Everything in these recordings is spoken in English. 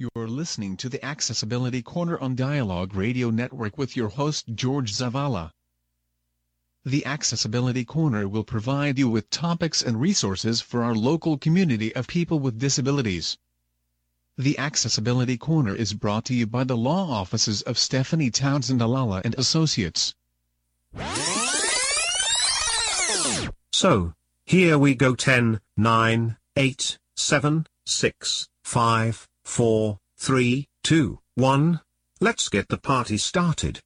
You're listening to the Accessibility Corner on Dialogue Radio Network with your host George Zavala. The Accessibility Corner will provide you with topics and resources for our local community of people with disabilities. The Accessibility Corner is brought to you by the law offices of Stephanie Townsend Ayala and Associates. So, here we go 10, 9, 8, 7, 6, 5, 4, 3, 2, 1. Let's get the party started.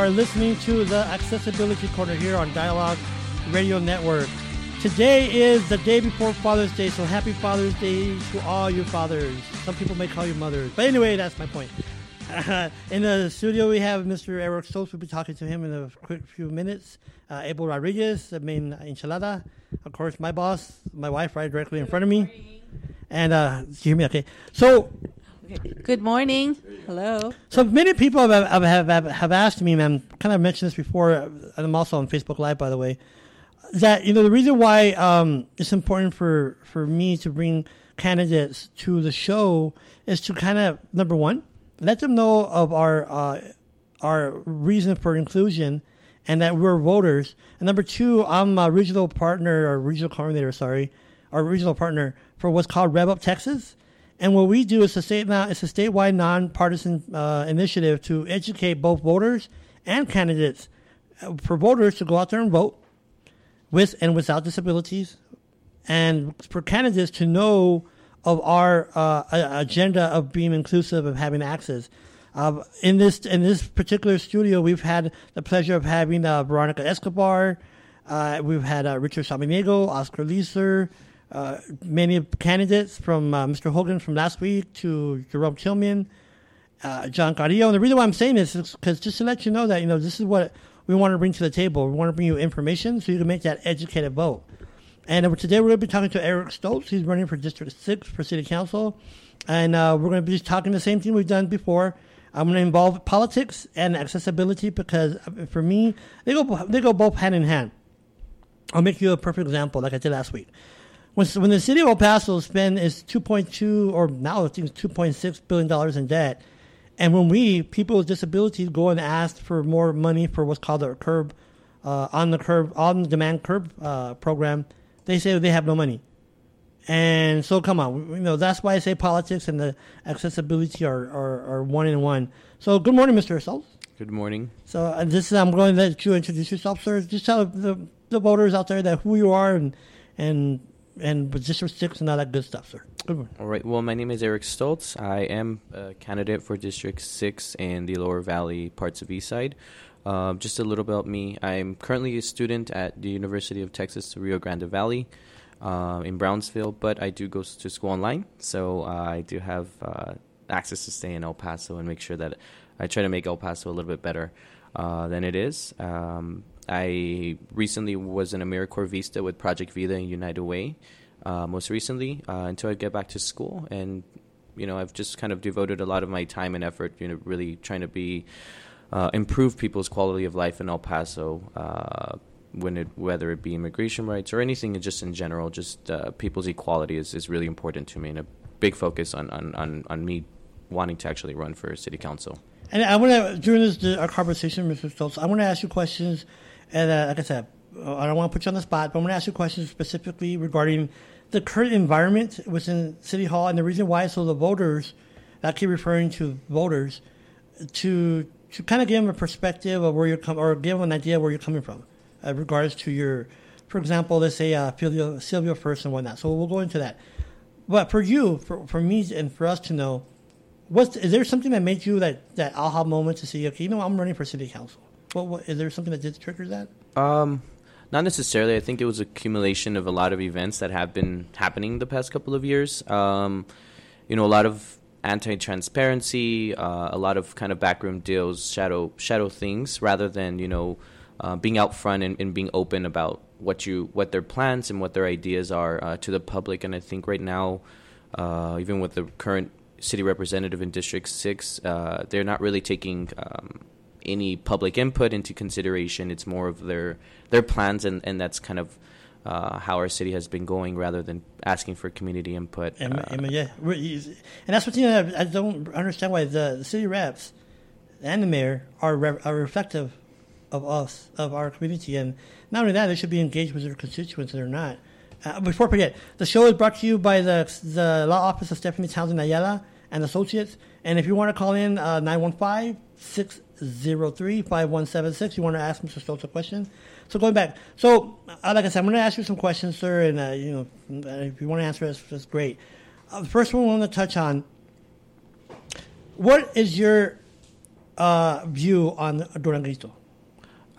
Are listening to the Accessibility Corner here on Dialogue Radio Network. Today is the day before Father's Day, so happy Father's Day to all you fathers. Some people may call you mothers, but anyway, that's my point. in the studio, we have Mr. Eric Stokes. We'll be talking to him in a quick few minutes. Uh, Abel Rodriguez, the main enchilada. Of course, my boss, my wife, right directly in front of me. And uh, you hear me? Okay. So Good morning. Hello. So many people have, have, have, have, have asked me, man, kind of mentioned this before, and I'm also on Facebook Live, by the way, that, you know, the reason why um, it's important for, for me to bring candidates to the show is to kind of, number one, let them know of our, uh, our reason for inclusion and that we're voters. And number two, I'm a regional partner, or regional coordinator, sorry, our regional partner for what's called Rev Up Texas. And what we do is a state it's a statewide nonpartisan uh, initiative to educate both voters and candidates uh, for voters to go out there and vote with and without disabilities, and for candidates to know of our uh, agenda of being inclusive of having access. Uh, in this in this particular studio, we've had the pleasure of having uh, Veronica Escobar. Uh, we've had uh, Richard Samaniego, Oscar Leeser, uh, many candidates from uh, Mr. Hogan from last week to Jerome Tillman, uh, John Carrillo. And the reason why I'm saying this is because just to let you know that you know this is what we want to bring to the table. We want to bring you information so you can make that educated vote. And uh, today we're going to be talking to Eric Stoltz. He's running for District Six for City Council, and uh, we're going to be talking the same thing we've done before. I'm going to involve politics and accessibility because for me they go they go both hand in hand. I'll make you a perfect example, like I did last week when, when the city of El Paso spend is 2.2 or now I think it's 2.6 billion dollars in debt, and when we people with disabilities go and ask for more money for what's called a curb uh, on the curb on the demand curb uh, program, they say they have no money. And so, come on, you know that's why I say politics and the accessibility are, are, are one in one. So, good morning, Mr. Schultz. Good morning. So, uh, this is, I'm going to let you introduce yourself, sir. Just tell the, the voters out there that who you are and and and District Six and all that good stuff, sir. Good morning. All right. Well, my name is Eric Stoltz. I am a candidate for District 6 in the Lower Valley parts of Eastside. Um, just a little about me. I'm currently a student at the University of Texas Rio Grande Valley uh, in Brownsville, but I do go to school online, so uh, I do have uh, access to stay in El Paso and make sure that I try to make El Paso a little bit better uh, than it is. Um, I recently was in AmeriCorps Vista with Project Vida and United Way uh, most recently uh, until I get back to school. And, you know, I've just kind of devoted a lot of my time and effort, you know, really trying to be, uh, improve people's quality of life in El Paso. Uh, when it, whether it be immigration rights or anything just in general, just uh, people's equality is, is really important to me and a big focus on, on, on, on me wanting to actually run for city council. And I want to during this our conversation, Mr. Stoltz, I want to ask you questions. And uh, like I said, I don't want to put you on the spot, but I'm going to ask you questions specifically regarding the current environment within City Hall and the reason why. So the voters, I keep referring to voters, to to kind of give them a perspective of where you're coming, or give them an idea of where you're coming from, uh, regards to your, for example, let's say uh, Sylvia Firth and whatnot. So we'll go into that. But for you, for for me, and for us to know, What's is there something that made you that that aha moment to say, okay, you know, I'm running for city council? What, what is there something that did trigger that? Um, not necessarily. I think it was accumulation of a lot of events that have been happening the past couple of years. Um, you know, a lot of anti-transparency, uh, a lot of kind of backroom deals, shadow shadow things, rather than you know uh, being out front and, and, being open about what you what their plans and what their ideas are uh, to the public. And I think right now, uh, even with the current city representative in District Six, uh, they're not really taking. Um, any public input into consideration. It's more of their their plans, and, and that's kind of uh, how our city has been going rather than asking for community input. And, uh, and yeah, and that's what you know, I don't understand why the, the city reps and the mayor are, re- are reflective of us, of our community. And not only that, they should be engaged with their constituents They're not. Uh, before I forget, the show is brought to you by the, the law office of Stephanie Townsend Ayala and Associates. And if you want to call in, uh, 915 603 5176, you want to ask Mr. Stoltz a question. So going back, so uh, like I said, I'm going to ask you some questions, sir, and uh, you know, if you want to answer, that's, that's great. Uh, the first one I want to touch on: what is your uh, view on Duranguito?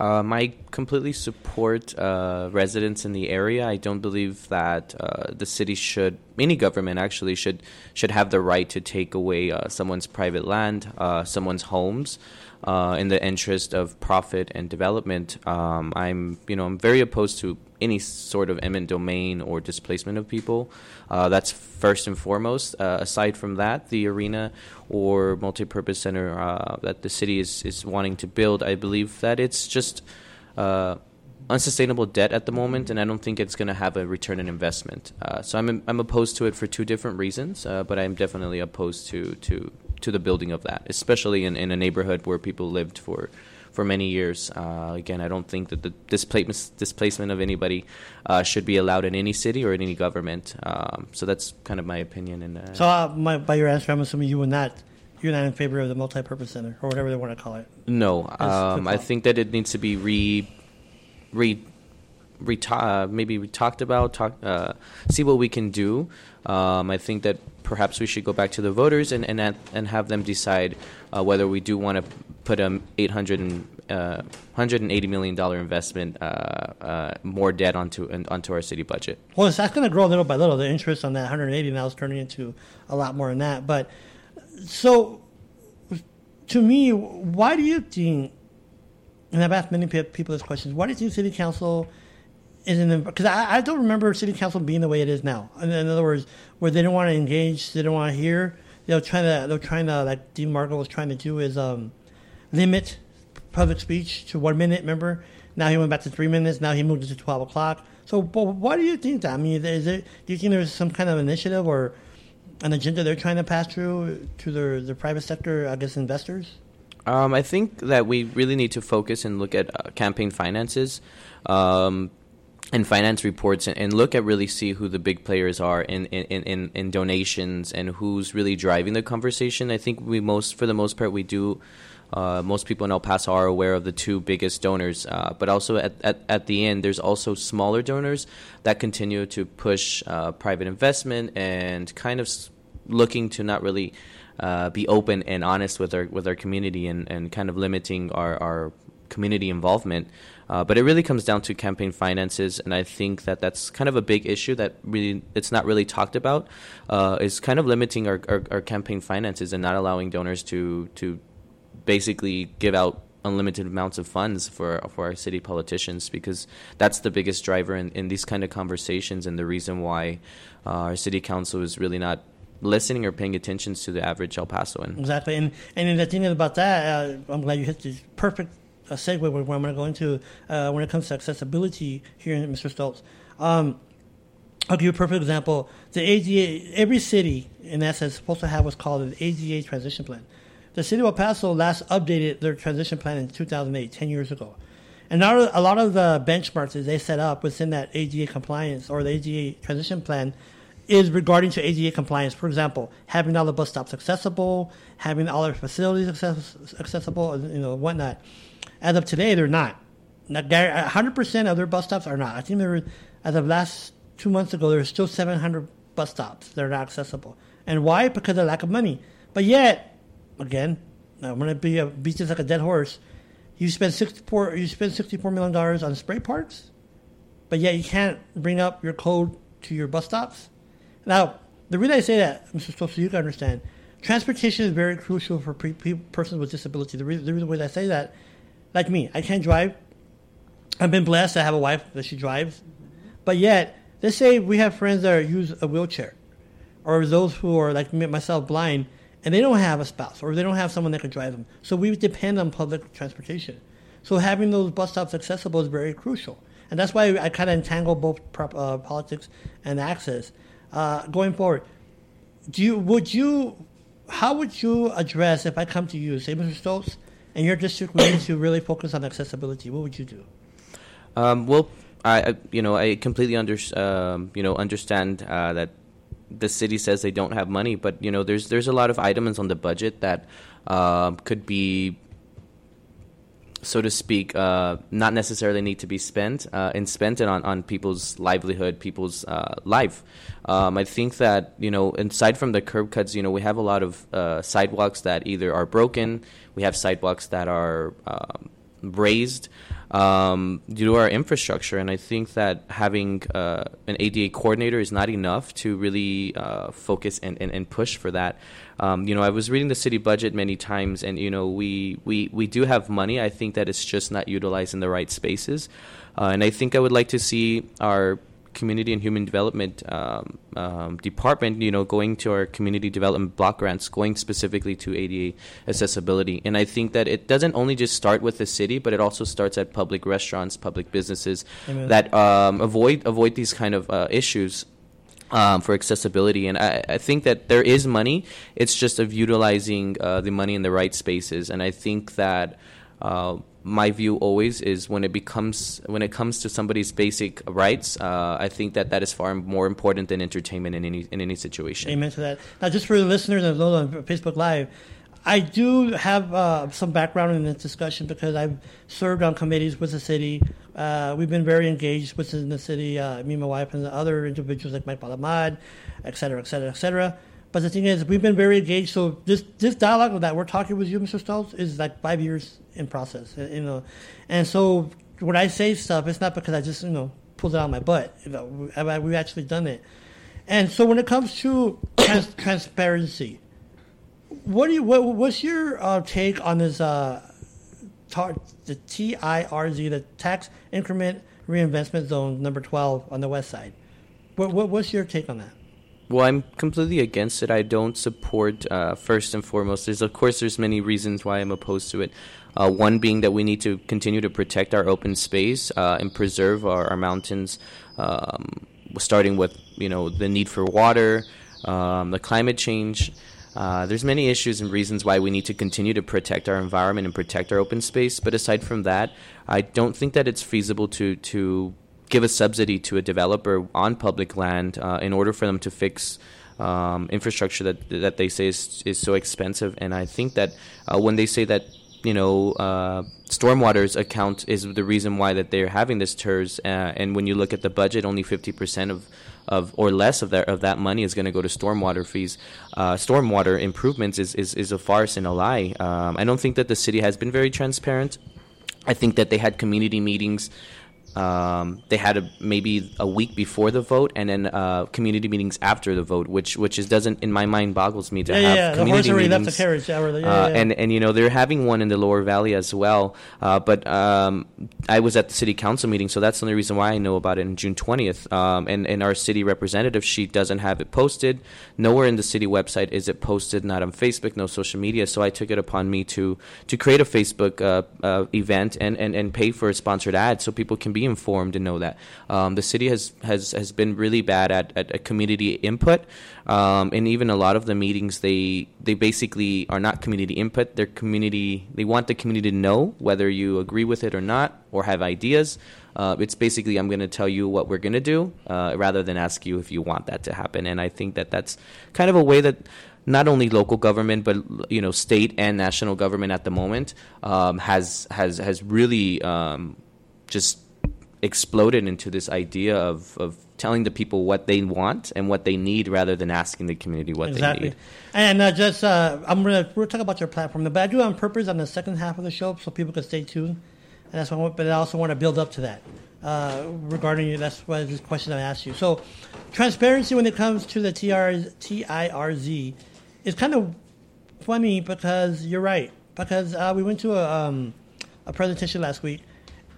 Um, I completely support uh, residents in the area. I don't believe that uh, the city should, any government actually should should have the right to take away uh, someone's private land, uh, someone's homes uh, in the interest of profit and development. Um, I'm, you know, I'm very opposed to any sort of eminent domain or displacement of people. Uh, that's first and foremost. Uh, aside from that, the arena or multi-purpose center uh, that the city is, is wanting to build, I believe that it's just uh, unsustainable debt at the moment, and I don't think it's going to have a return on investment. Uh, so I'm I'm opposed to it for two different reasons, uh, but I'm definitely opposed to to to the building of that, especially in, in a neighborhood where people lived for for many years. Uh, again, I don't think that the displacement displacement of anybody uh, should be allowed in any city or in any government. Um, so that's kind of my opinion. And uh, so, uh, my, by your answer, I'm assuming you would not. You're not in favor of the multi-purpose center or whatever they want to call it. No, um, I think that it needs to be re, re, re uh, maybe we talked about, talk, uh, see what we can do. Um, I think that perhaps we should go back to the voters and and, and have them decide uh, whether we do want to put a 800 and, uh, 180 million dollar investment uh, uh, more debt onto onto our city budget. Well, that's going to grow little by little. The interest on that 180 now is turning into a lot more than that. But so, to me, why do you think? And I've asked many people this question: Why do you think City Council isn't because I, I don't remember city council being the way it is now. In, in other words, where they don't want to engage, they don't want to hear. They're trying to they're trying to like Dee Margo was trying to do is um, limit public speech to one minute. Remember, now he went back to three minutes. Now he moved it to twelve o'clock. So, but why do you think that? I mean, is it, do you think there's some kind of initiative or an agenda they're trying to pass through to their the private sector, I guess, investors? Um, I think that we really need to focus and look at uh, campaign finances. Um, and finance reports and, and, look at really see who the big players are in, in, in, in, donations and who's really driving the conversation. I think we most, for the most part, we do. Uh, most people in El Paso are aware of the two biggest donors, uh, but also at, at, at the end, there's also smaller donors that continue to push uh, private investment and kind of looking to not really uh, be open and honest with our with our community and, and kind of limiting our, our community involvement. Uh, but it really comes down to campaign finances, and I think that that's kind of a big issue that really it's not really talked about. Uh, is kind of limiting our, our, our, campaign finances and not allowing donors to to basically give out unlimited amounts of funds for for our city politicians because that's the biggest driver in, in these kind of conversations and the reason why uh, our city council is really not listening or paying attention to the average El Pasoan. Exactly, and and the thing about that, uh, I'm glad you hit this perfect a segue where I'm going to go into uh, when it comes to accessibility here in Mr. Stoltz. Um, I'll give you a perfect example. The ADA, every city in essence is supposed to have what's called an ADA transition plan. The city of El Paso last updated their transition plan in 2008, 10 years ago. And now a lot of the benchmarks that they set up within that ADA compliance or the ADA transition plan is regarding to ADA compliance. For example, having all the bus stops accessible, having all their facilities access- accessible, you know, whatnot. As of today, they're not. Not 100% of their bus stops are not. I think there, as of last two months ago, there are still 700 bus stops that are not accessible. And why? Because of lack of money. But yet, again, I'm gonna be a, beat this like a dead horse. You spend 64, you spend 64 million dollars on spray parts, but yet you can't bring up your code to your bus stops. Now, the reason I say that, Mr. Stoll, so you can understand, transportation is very crucial for pre- persons with disability. The reason, the reason why I say that like me, I can't drive. I've been blessed I have a wife that she drives, but yet let's say we have friends that use a wheelchair, or those who are like myself blind, and they don't have a spouse or they don't have someone that can drive them. So we depend on public transportation. So having those bus stops accessible is very crucial, and that's why I kind of entangle both prop, uh, politics and access. Uh, going forward, do you would you how would you address if I come to you, say, Mr. Stoltz, and your district we need to really focus on accessibility? What would you do? Um, well, I, I you know I completely under, um, you know understand uh, that the city says they don't have money, but you know there's there's a lot of items on the budget that uh, could be so to speak, uh, not necessarily need to be spent uh, and spent on, on people's livelihood, people's uh, life. Um, I think that you know, aside from the curb cuts, you know, we have a lot of uh, sidewalks that either are broken, we have sidewalks that are um, raised um, due to our infrastructure. And I think that having uh, an ADA coordinator is not enough to really uh, focus and, and, and, push for that. Um, you know, I was reading the city budget many times, and you know, we, we, we do have money. I think that it's just not utilized in the right spaces. Uh, and I think I would like to see our community and human development um, um, department, you know, going to our community development block grants, going specifically to ADA accessibility. And I think that it doesn't only just start with the city, but it also starts at public restaurants, public businesses Amen. that um, avoid avoid these kind of uh, issues. Um, for accessibility. And I, I, think that there is money. It's just of utilizing uh, the money in the right spaces. And I think that uh, my view always is when it becomes when it comes to somebody's basic rights, uh, I think that that is far more important than entertainment in any in any situation. Amen to that. Now, just for the listeners that know on Facebook Live, I do have uh, some background in this discussion because I've served on committees with the city. Uh, we've been very engaged within the city, uh, me, my wife, and the other individuals like Mike Balamad, et cetera, et cetera, et cetera. But the thing is, we've been very engaged. So this this dialogue that we're talking with you, Mr. Stoltz, is like five years in process. You know, and so when I say stuff, it's not because I just you know pulled it out of my butt. You know, we've actually done it. And so when it comes to trans- transparency, what do you what, what's your uh, take on this uh, tar- the TIRZ, the tax increment reinvestment zone number twelve on the west side? What, what what's your take on that? Well, I'm completely against it. I don't support. Uh, first and foremost, there's of course there's many reasons why I'm opposed to it. Uh, one being that we need to continue to protect our open space uh, and preserve our, our mountains, um, starting with you know the need for water, um, the climate change. Uh, there's many issues and reasons why we need to continue to protect our environment and protect our open space. But aside from that, I don't think that it's feasible to to give a subsidy to a developer on public land uh, in order for them to fix um, infrastructure that that they say is, is so expensive. And I think that uh, when they say that you know uh, stormwater's account is the reason why that they're having this TIRZ, uh, and when you look at the budget, only fifty percent of of or less of that of that money is going to go to stormwater fees. Uh, stormwater improvements is, is, is a farce and a lie. Um, I don't think that the city has been very transparent. I think that they had community meetings um, they had a, maybe a week before the vote and then uh, community meetings after the vote, which which is doesn't in my mind boggles me to yeah, have yeah, community the meetings. left the carriage, yeah, yeah, uh, and and you know they're having one in the lower valley as well. Uh, but um, I was at the city council meeting, so that's the only reason why I know about it. In June twentieth, um, and and our city representative sheet doesn't have it posted. Nowhere in the city website is it posted. Not on Facebook, no social media. So I took it upon me to to create a Facebook uh, uh, event and, and and pay for a sponsored ad so people can be informed and know that. Um, the city has, has, has been really bad at, at, at community input, um, and even a lot of the meetings they they basically are not community input. They're community. They want the community to know whether you agree with it or not, or have ideas. Uh, it's basically I'm going to tell you what we're going to do, uh, rather than ask you if you want that to happen. And I think that that's kind of a way that not only local government but you know state and national government at the moment um, has has has really um, just exploded into this idea of, of telling the people what they want and what they need rather than asking the community what exactly. they need. And uh, just, uh, I'm gonna we're talk about your platform, but I do it on purpose on the second half of the show so people can stay tuned. And that's what, but I also want to build up to that uh, regarding you. That's why this question I asked you. So, transparency when it comes to the TR, TIRZ is kind of funny because you're right. Because uh, we went to a, um, a presentation last week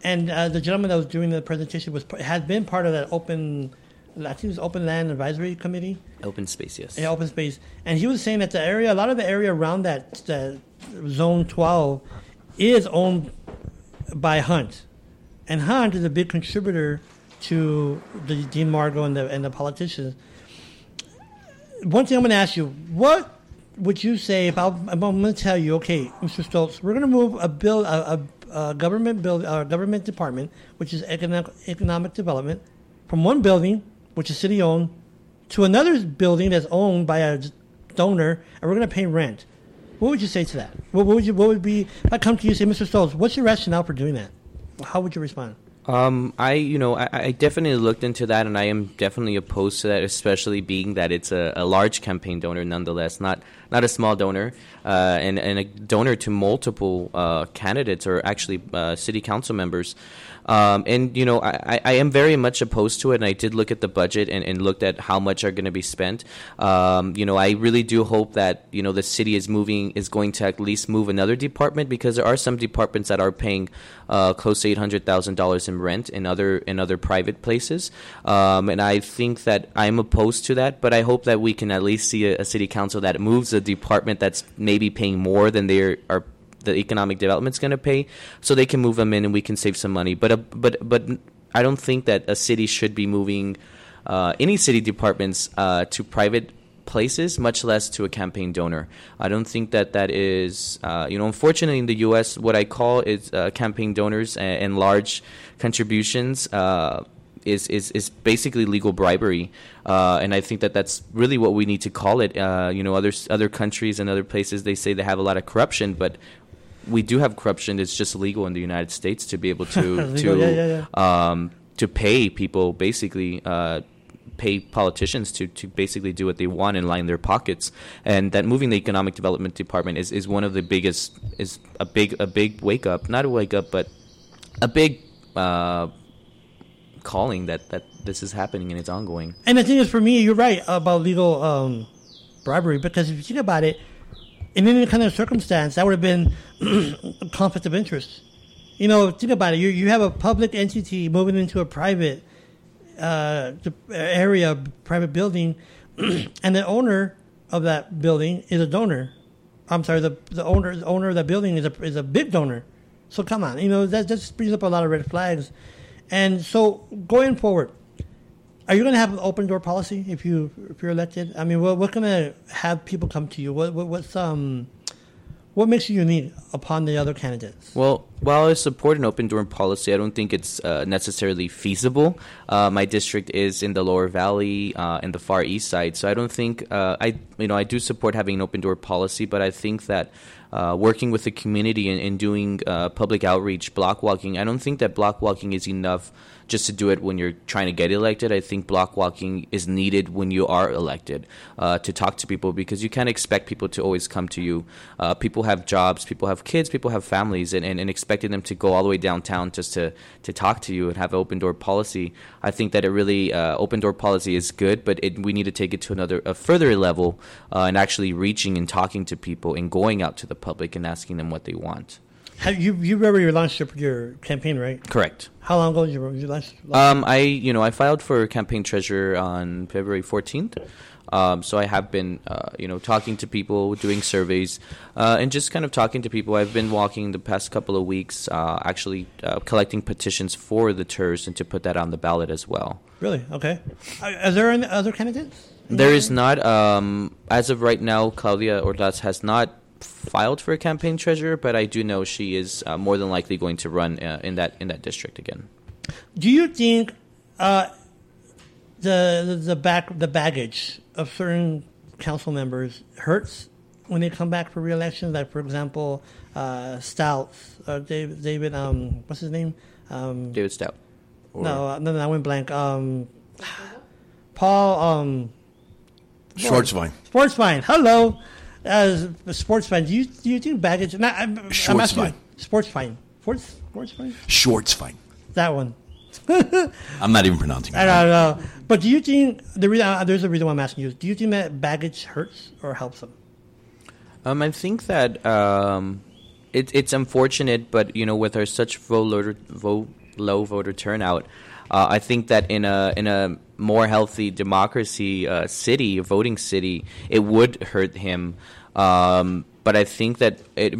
and uh, the gentleman that was doing the presentation was had been part of that open, I think it was Open Land Advisory Committee. Open space, yes. Yeah, open space. And he was saying that the area, a lot of the area around that, that zone 12 is owned by Hunt. And Hunt is a big contributor to the Dee Margo and the, and the politicians. One thing I'm going to ask you, what would you say if I'll, I'm going to tell you, okay, Mr. Stoltz, we're going to move a bill, a, a, a government build, a government department, which is economic, economic development, from one building, which is city owned, to another building that's owned by a donor, and we're going to pay rent. What would you say to that? What, what would you? What would be? If I come to you and say, Mr. Stoltz, what's your rationale for doing that? How would you respond? Um, I, you know, I, I definitely looked into that, and I am definitely opposed to that, especially being that it's a, a large campaign donor, nonetheless, not not a small donor, uh, and and a donor to multiple uh, candidates or actually uh, city council members. Um, and you know, I, I am very much opposed to it. And I did look at the budget and, and looked at how much are going to be spent. Um, you know, I really do hope that you know the city is moving is going to at least move another department because there are some departments that are paying uh, close to eight hundred thousand dollars in rent in other in other private places. Um, and I think that I'm opposed to that, but I hope that we can at least see a, a city council that moves a department that's maybe paying more than they are the economic development's going to pay, so they can move them in and we can save some money. But uh, but but I don't think that a city should be moving uh, any city departments uh, to private places, much less to a campaign donor. I don't think that that is, uh, you know, unfortunately in the U.S., what I call is uh, campaign donors and, and large contributions. Uh, is, is, is basically legal bribery, uh, and I think that that's really what we need to call it. Uh, you know, other other countries and other places they say they have a lot of corruption, but we do have corruption. It's just illegal in the United States to be able to to yeah, yeah, yeah. Um, to pay people basically. Uh, pay politicians to, to basically do what they want and line their pockets and that moving the economic development department is, is one of the biggest is a big a big wake up not a wake up but a big uh, calling that, that this is happening and it's ongoing And the thing is, for me, you're right about legal um, bribery because if you think about it, in any kind of circumstance, that would have been a conflict of interest. You know, think about it. You you have a public entity moving into a private uh, area, private building, and the owner of that building is a donor. I'm sorry, the the owner the owner of that building is a is a big donor. So come on, you know that just brings up a lot of red flags. And so going forward, are you going to have an open door policy if you if you're elected? I mean, what what's going to have people come to you? What, what what's um what makes you unique upon the other candidates? Well, while I support an open door policy, I don't think it's uh, necessarily feasible. Uh, my district is in the Lower Valley uh, and the Far East Side, so I don't think uh, I you know I do support having an open door policy, but I think that. Uh, working with the community and, and doing uh, public outreach, block walking. I don't think that block walking is enough just to do it when you're trying to get elected. I think block walking is needed when you are elected uh, to talk to people because you can't expect people to always come to you. Uh, people have jobs, people have kids, people have families, and, and, and expecting them to go all the way downtown just to, to talk to you and have open door policy. I think that it really, uh, open door policy is good, but it, we need to take it to another, a further level uh, and actually reaching and talking to people and going out to the public and asking them what they want. Have you you already launched your, your campaign, right? Correct. How long ago did you, you launch? Um, I you know I filed for campaign treasurer on February fourteenth. Um, so I have been, uh, you know, talking to people, doing surveys, uh, and just kind of talking to people. I've been walking the past couple of weeks, uh, actually uh, collecting petitions for the TIRZ and to put that on the ballot as well. Really? Okay. Are, is there any other candidates? There is not, um, as of right now, Claudia Ordaz has not filed for a campaign treasurer, but I do know she is uh, more than likely going to run uh, in that in that district again. Do you think uh, the, the the back the baggage of certain council members hurts when they come back for reelection? Like for example, uh, Stouts or David David um what's his name? Um, David Stout. Or- no, uh, no, no, I went blank. Um, Paul um Svarzbein. Sports fine. Hello, uh, sports fine. Do you do you think baggage? Not, I'm, I'm asking you. Svarzbein. Sports fine. Sports sports fine. Svarzbein. That one. I'm not even pronouncing I don't know. But do you think the reason uh, there's a reason why I'm asking you? is Do you think that baggage hurts or helps them? Um, I think that um, it, it's unfortunate, but you know, with our such vote, vote low voter turnout, uh, I think that in a in a more healthy democracy uh, city, voting city, it would hurt him. Um, but I think that it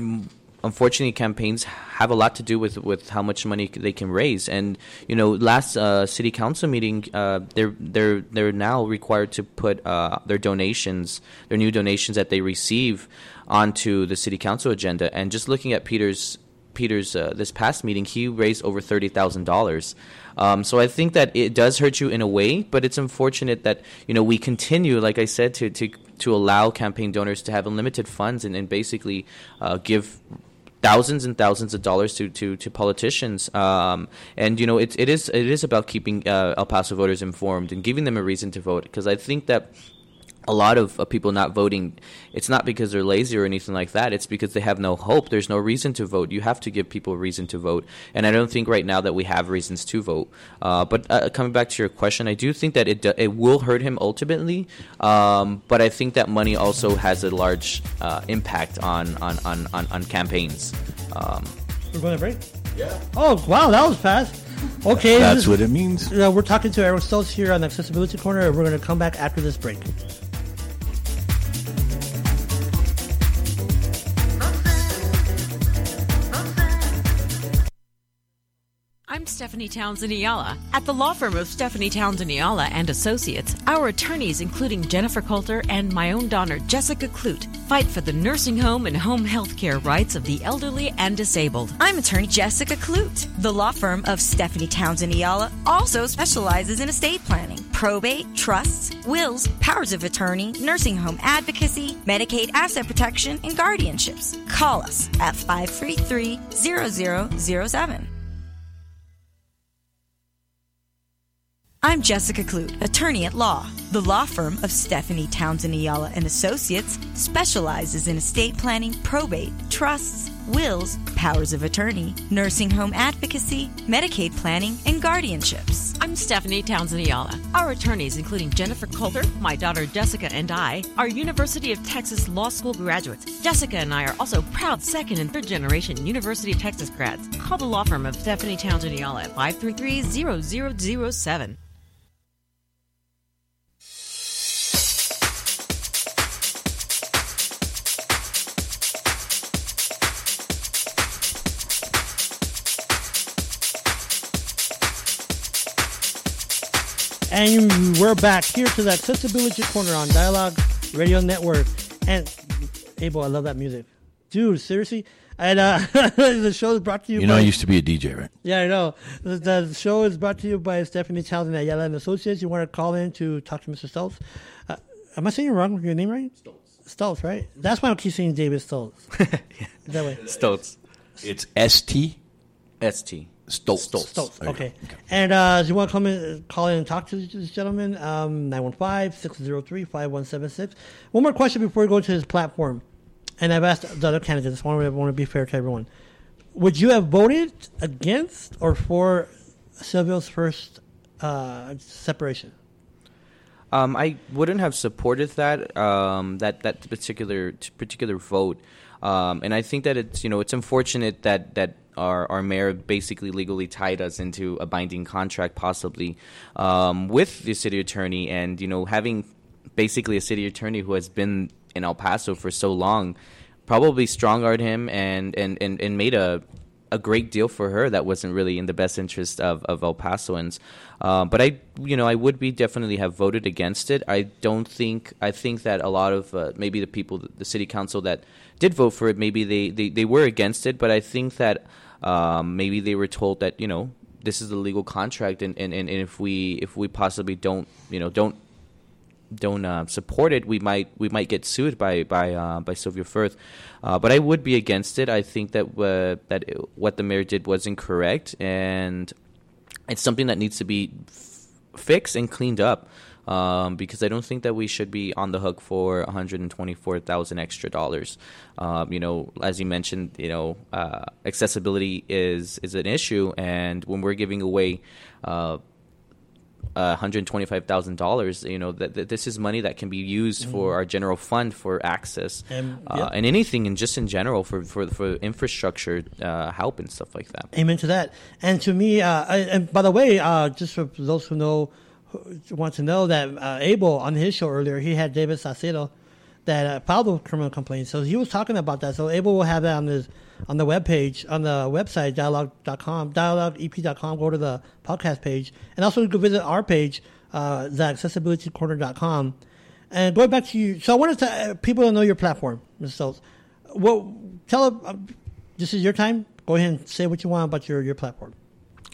unfortunately campaigns have a lot to do with with how much money they can raise and you know last uh, city council meeting uh, they're they're they're now required to put uh, their donations their new donations that they receive onto the city council agenda and just looking at Peter's Peter's uh, this past meeting he raised over thirty thousand dollars um, so I think that it does hurt you in a way, but it's unfortunate that you know we continue, like I said, to to to allow campaign donors to have unlimited funds and, and basically uh, give thousands and thousands of dollars to to, to politicians. Um, and you know, it, it is it is about keeping uh, El Paso voters informed and giving them a reason to vote. Because I think that a lot of uh, people not voting, it's not because they're lazy or anything like that. It's because they have no hope. There's no reason to vote. You have to give people a reason to vote. And I don't think right now that we have reasons to vote. Uh, but uh, coming back to your question, I do think that it it will hurt him ultimately. Um, but I think that money also has a large uh, impact on on, on, on, on campaigns. Um, We're going to break. Yeah. Oh wow, that was fast. Okay, that's what it means. Uh, we're talking to Eric Stoltz here on the Accessibility Corner, and we're going to come back after this break. I'm Stephanie Townsend Ayala. At the law firm of Stephanie Townsend Ayala and Associates, our attorneys, including Jennifer Coulter and my own daughter Jessica Clute, fight for the nursing home and home health care rights of the elderly and disabled. I'm attorney Jessica Clute. The law firm of Stephanie Townsend Ayala also specializes in estate planning, probate, trusts, wills, powers of attorney, nursing home advocacy, Medicaid asset protection, and guardianships. Call us at 533 0007. I'm Jessica Clute, attorney at law. The law firm of Stephanie Townsend Ayala and Associates specializes in estate planning, probate, trusts, wills, powers of attorney, nursing home advocacy, Medicaid planning, and guardianships. I'm Stephanie Townsend Ayala. Our attorneys, including Jennifer Coulter, my daughter Jessica, and I, are University of Texas Law School graduates. Jessica and I are also proud second and third generation University of Texas grads. Call the law firm of Stephanie Townsend Ayala at 533 0007. And we're back here to the Accessibility Corner on Dialogue Radio Network. And Abel, I love that music. Dude, seriously? And uh, the show is brought to you You know, by, I used to be a DJ, right? Yeah, I know. The, the show is brought to you by Stephanie Townsend Ayala and Associates. You want to call in to talk to Mr. Stoltz. Uh, am I saying it wrong with your name right? Stoltz. Stoltz, right? That's why I keep saying David Stoltz. That way. Stoltz. It's S T ST. Stoltz. Stoltz. There you Okay. And uh, if you want to come in, call in and talk to this gentleman, um, 915-603-5176. One more question before we go to his platform. And I've asked the other candidates. I want I want to be fair to everyone. Would you have voted against or for Sylvia Firth's uh, separation? Um, I wouldn't have supported that um, that that particular particular vote, um, and I think that it's you know it's unfortunate that that our our mayor basically legally tied us into a binding contract, possibly um, with the city attorney, and you know having basically a city attorney who has been in El Paso for so long, probably strong-armed him and and and, and made a a great deal for her that wasn't really in the best interest of, of El Pasoans. Uh, but I, you know, I would be definitely have voted against it. I don't think, I think that a lot of uh, maybe the people, the city council that did vote for it, maybe they, they, they were against it, but I think that um, maybe they were told that, you know, this is the legal contract and, and, and if we if we possibly don't you know don't don't uh, support it, we might we might get sued by by uh, by Sylvia Firth. Uh, but I would be against it. I think that uh, that it- what the mayor did was incorrect, and it's something that needs to be f- fixed and cleaned up. Um, because I don't think that we should be on the hook for 124,000 extra dollars. Um, you know, as you mentioned, you know, uh, accessibility is is an issue, and when we're giving away uh, uh, $125,000. You know, that, that this is money that can be used for our general fund for access. And- uh, yep. and anything and just in general for, for, for infrastructure uh, help and stuff like that. Amen to that. And to me, uh, I- and by the way, uh, just for those who know, want to know that uh, Abel on his show earlier, he had David Sacedo that uh, filed a criminal complaint. So he was talking about that. So Abel will have that on his on the webpage on the website dialogue.com, dialogueep.com. Go to the podcast page, and also you can visit our page, uh, the accessibilitycorner.com. And going back to you, so I wanted to uh, people to know your platform, Mr. Stoltz. Well, tell uh, this is your time. Go ahead and say what you want about your, your platform.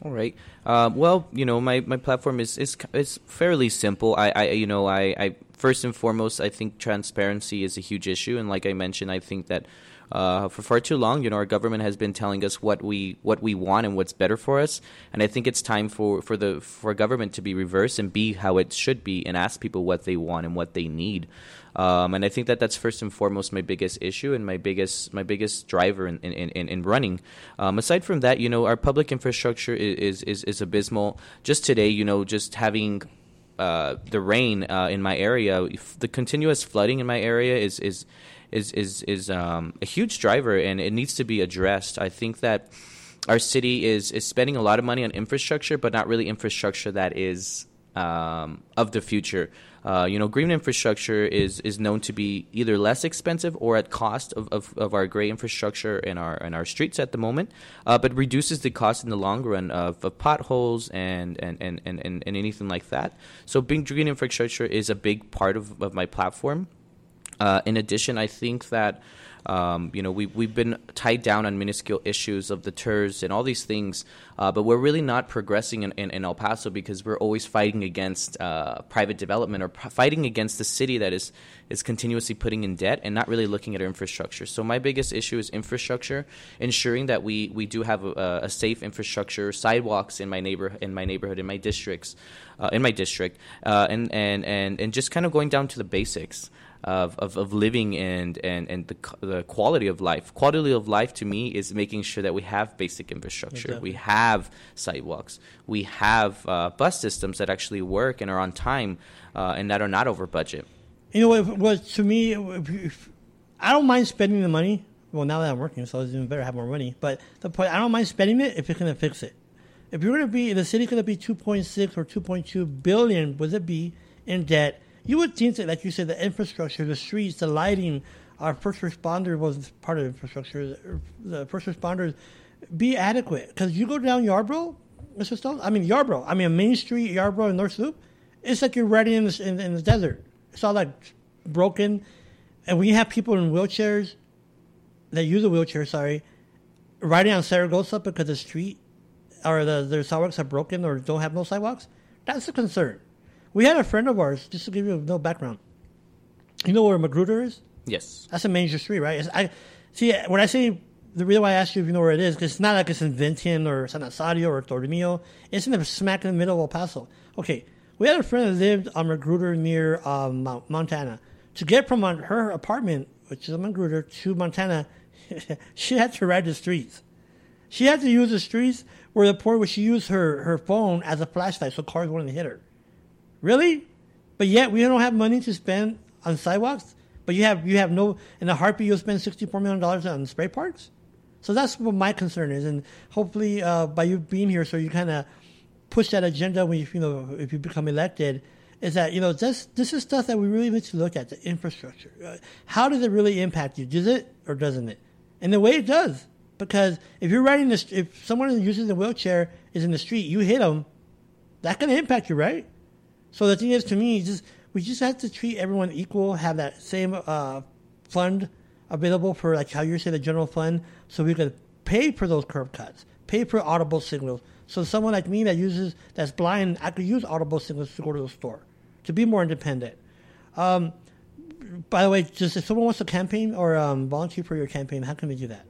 All right. Uh, well, you know, my, my platform is, is is fairly simple. I, I you know I, I first and foremost I think transparency is a huge issue, and like I mentioned, I think that uh, for far too long, you know, our government has been telling us what we what we want and what's better for us, and I think it's time for, for the for government to be reversed and be how it should be, and ask people what they want and what they need. Um, and I think that that's first and foremost my biggest issue and my biggest my biggest driver in in, in, in running. Um, aside from that, you know, our public infrastructure is, is is abysmal. Just today, you know, just having uh, the rain uh, in my area, the continuous flooding in my area is is is is is um, a huge driver, and it needs to be addressed. I think that our city is is spending a lot of money on infrastructure, but not really infrastructure that is um, of the future. Uh, you know, green infrastructure is is known to be either less expensive or at cost of, of, of our gray infrastructure in our in our streets at the moment, uh, but reduces the cost in the long run of, of potholes and and, and, and, and and anything like that. So, being green infrastructure is a big part of, of my platform. Uh, in addition, I think that um, you know we we've been tied down on minuscule issues of the TIRZ and all these things, uh, but we're really not progressing in, in, in El Paso because we're always fighting against uh, private development or fighting against the city that is is continuously putting in debt and not really looking at our infrastructure. So my biggest issue is infrastructure, ensuring that we, we do have a, a safe infrastructure, sidewalks in my neighbor in my neighborhood, in my districts, uh, in my district, uh, and, and and and just kind of going down to the basics of, of, of living and, and, and the, the quality of life. Quality of life to me is making sure that we have basic infrastructure, we have sidewalks, we have uh, bus systems that actually work and are on time uh, and that are not over budget. You know what? What to me, if, if, I don't mind spending the money. Well, now that I'm working, so it's even better to have more money. But the point, I don't mind spending it if it's going to fix it. If you're going to be, if the city's going to be 2.6 or 2.2 billion, would it be in debt? You would think that, like you said, the infrastructure, the streets, the lighting, our first responder was part of infrastructure. The first responders be adequate because you go down Yarbrough, Mr. Stone. I mean Yarbrough. I mean Main Street, Yarbrough, and North Loop. It's like you're riding in the, in, in the desert. It's all like broken, and when you have people in wheelchairs that use a wheelchair, sorry, riding on Zaragoza because the street or the their sidewalks are broken or don't have no sidewalks, that's a concern. We had a friend of ours, just to give you no background. You know where Magruder is? Yes. That's a major street, right? It's, I see when I say the reason why I asked you if you know where it is, because it's not like it's in Vinton or San Elizario or Tornillo. It's in the smack in the middle of El Paso. Okay, we had a friend that lived on Magruder near um, Mount, Montana. To get from her apartment, which is on Magruder, to Montana, she had to ride the streets. She had to use the streets where the point where she used her, her phone as a flashlight so cars wouldn't hit her. Really? But yet we don't have money to spend on sidewalks. But you have you have no in a heartbeat you'll spend sixty four million dollars on spray parts. So that's what my concern is, and hopefully uh, by you being here, so you kind of push that agenda when you you know if you become elected, is that you know this this is stuff that we really need to look at the infrastructure. Uh, how does it really impact you? Does it or doesn't it? And the way it does, because if you're riding this, if someone uses a wheelchair is in the street, you hit them, that's gonna impact you, right? So the thing is, to me, just we just have to treat everyone equal, have that same uh, fund available for like how you say the general fund, so we could pay for those curb cuts, pay for audible signals. So someone like me that uses that's blind, I could use audible signals to go to the store, to be more independent. Um, by the way, just if someone wants to campaign or um, volunteer for your campaign, how can they do that?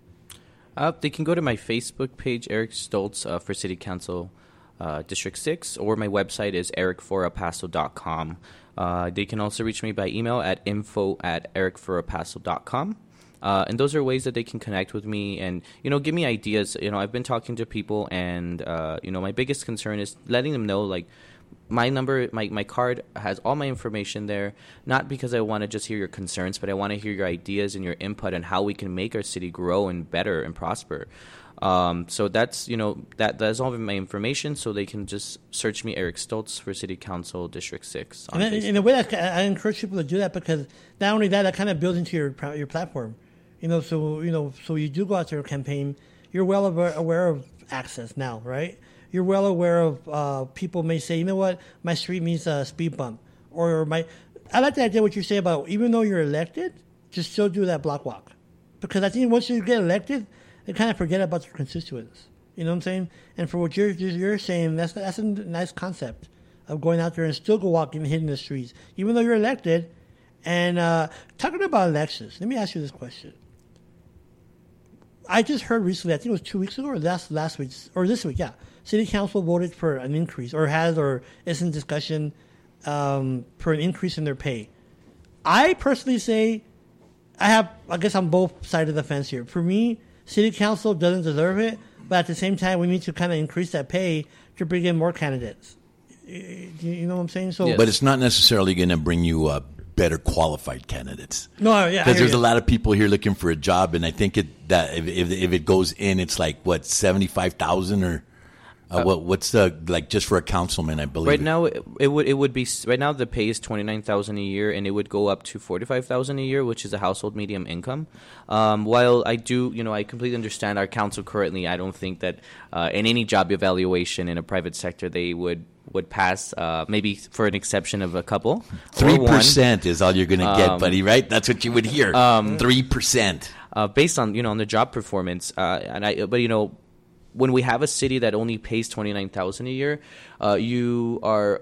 Uh, they can go to my Facebook page, Eric Stoltz, uh, for City Council uh, District 6, or my website is ericforapaso.com. Uh, they can also reach me by email at info at ericforapaso.com. Uh, and those are ways that they can connect with me and you know give me ideas you know i've been talking to people and uh, you know my biggest concern is letting them know like my number, my, my card has all my information there, not because I want to just hear your concerns, but I want to hear your ideas and your input on how we can make our city grow and better and prosper. Um, so that's you know that that's all of my information. So they can just search me Eric Stoltz for City Council District Six. on And in a way, that, I encourage people to do that because not only that, that kind of builds into your your platform. You know, so you know, so you do go out to your campaign. You're well aware, aware of access now, right? You're well aware of uh, people may say, you know what, my street means a speed bump, or my. I like the idea what you say about even though you're elected, just still do that block walk, because I think once you get elected, they kind of forget about their constituents. You know what I'm saying? And for what you're you're saying, that's that's a nice concept of going out there and still go walking hitting the streets, even though you're elected. And uh, talking about elections, let me ask you this question. I just heard recently, I think it was two weeks ago or last last week or this week, yeah. City Council voted for an increase, or has, or is in discussion um, for an increase in their pay. I personally say, I have, I guess, on both sides of the fence here. For me, City Council doesn't deserve it, but at the same time, we need to kind of increase that pay to bring in more candidates. You you know what I'm saying? So, Yes. But it's not necessarily going to bring you uh, better qualified candidates. no, yeah, Because there's you. a lot of people here looking for a job, and I think it that if, if, if it goes in, it's like what seventy five thousand or uh, what what's the like just for a councilman, I believe. Right now, it, it would it would be right now the pay is twenty nine thousand a year, and it would go up to forty five thousand a year, which is a household medium income. Um, while I do, you know, I completely understand our council currently. I don't think that uh, in any job evaluation in a private sector they would would pass. Uh, maybe for an exception of a couple, Three percent is all you're going to get, Um, buddy. Right? That's what you would hear. Three percent. uh, based on you know on the job performance. Uh, and I, but you know, when we have a city that only pays twenty nine thousand a year, uh, you are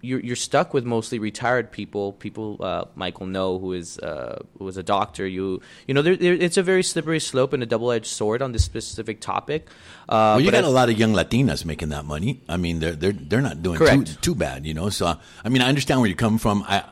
you're, you're stuck with mostly retired people. People, uh, Michael know, who is uh, who is a doctor. You you know, there, there, it's a very slippery slope and a double edged sword on this specific topic. Uh, Well, you got I- a lot of young Latinas making that money. I mean, they're they're they're not doing too, Correct. too bad, you know. So, I mean, I understand where you come from. I,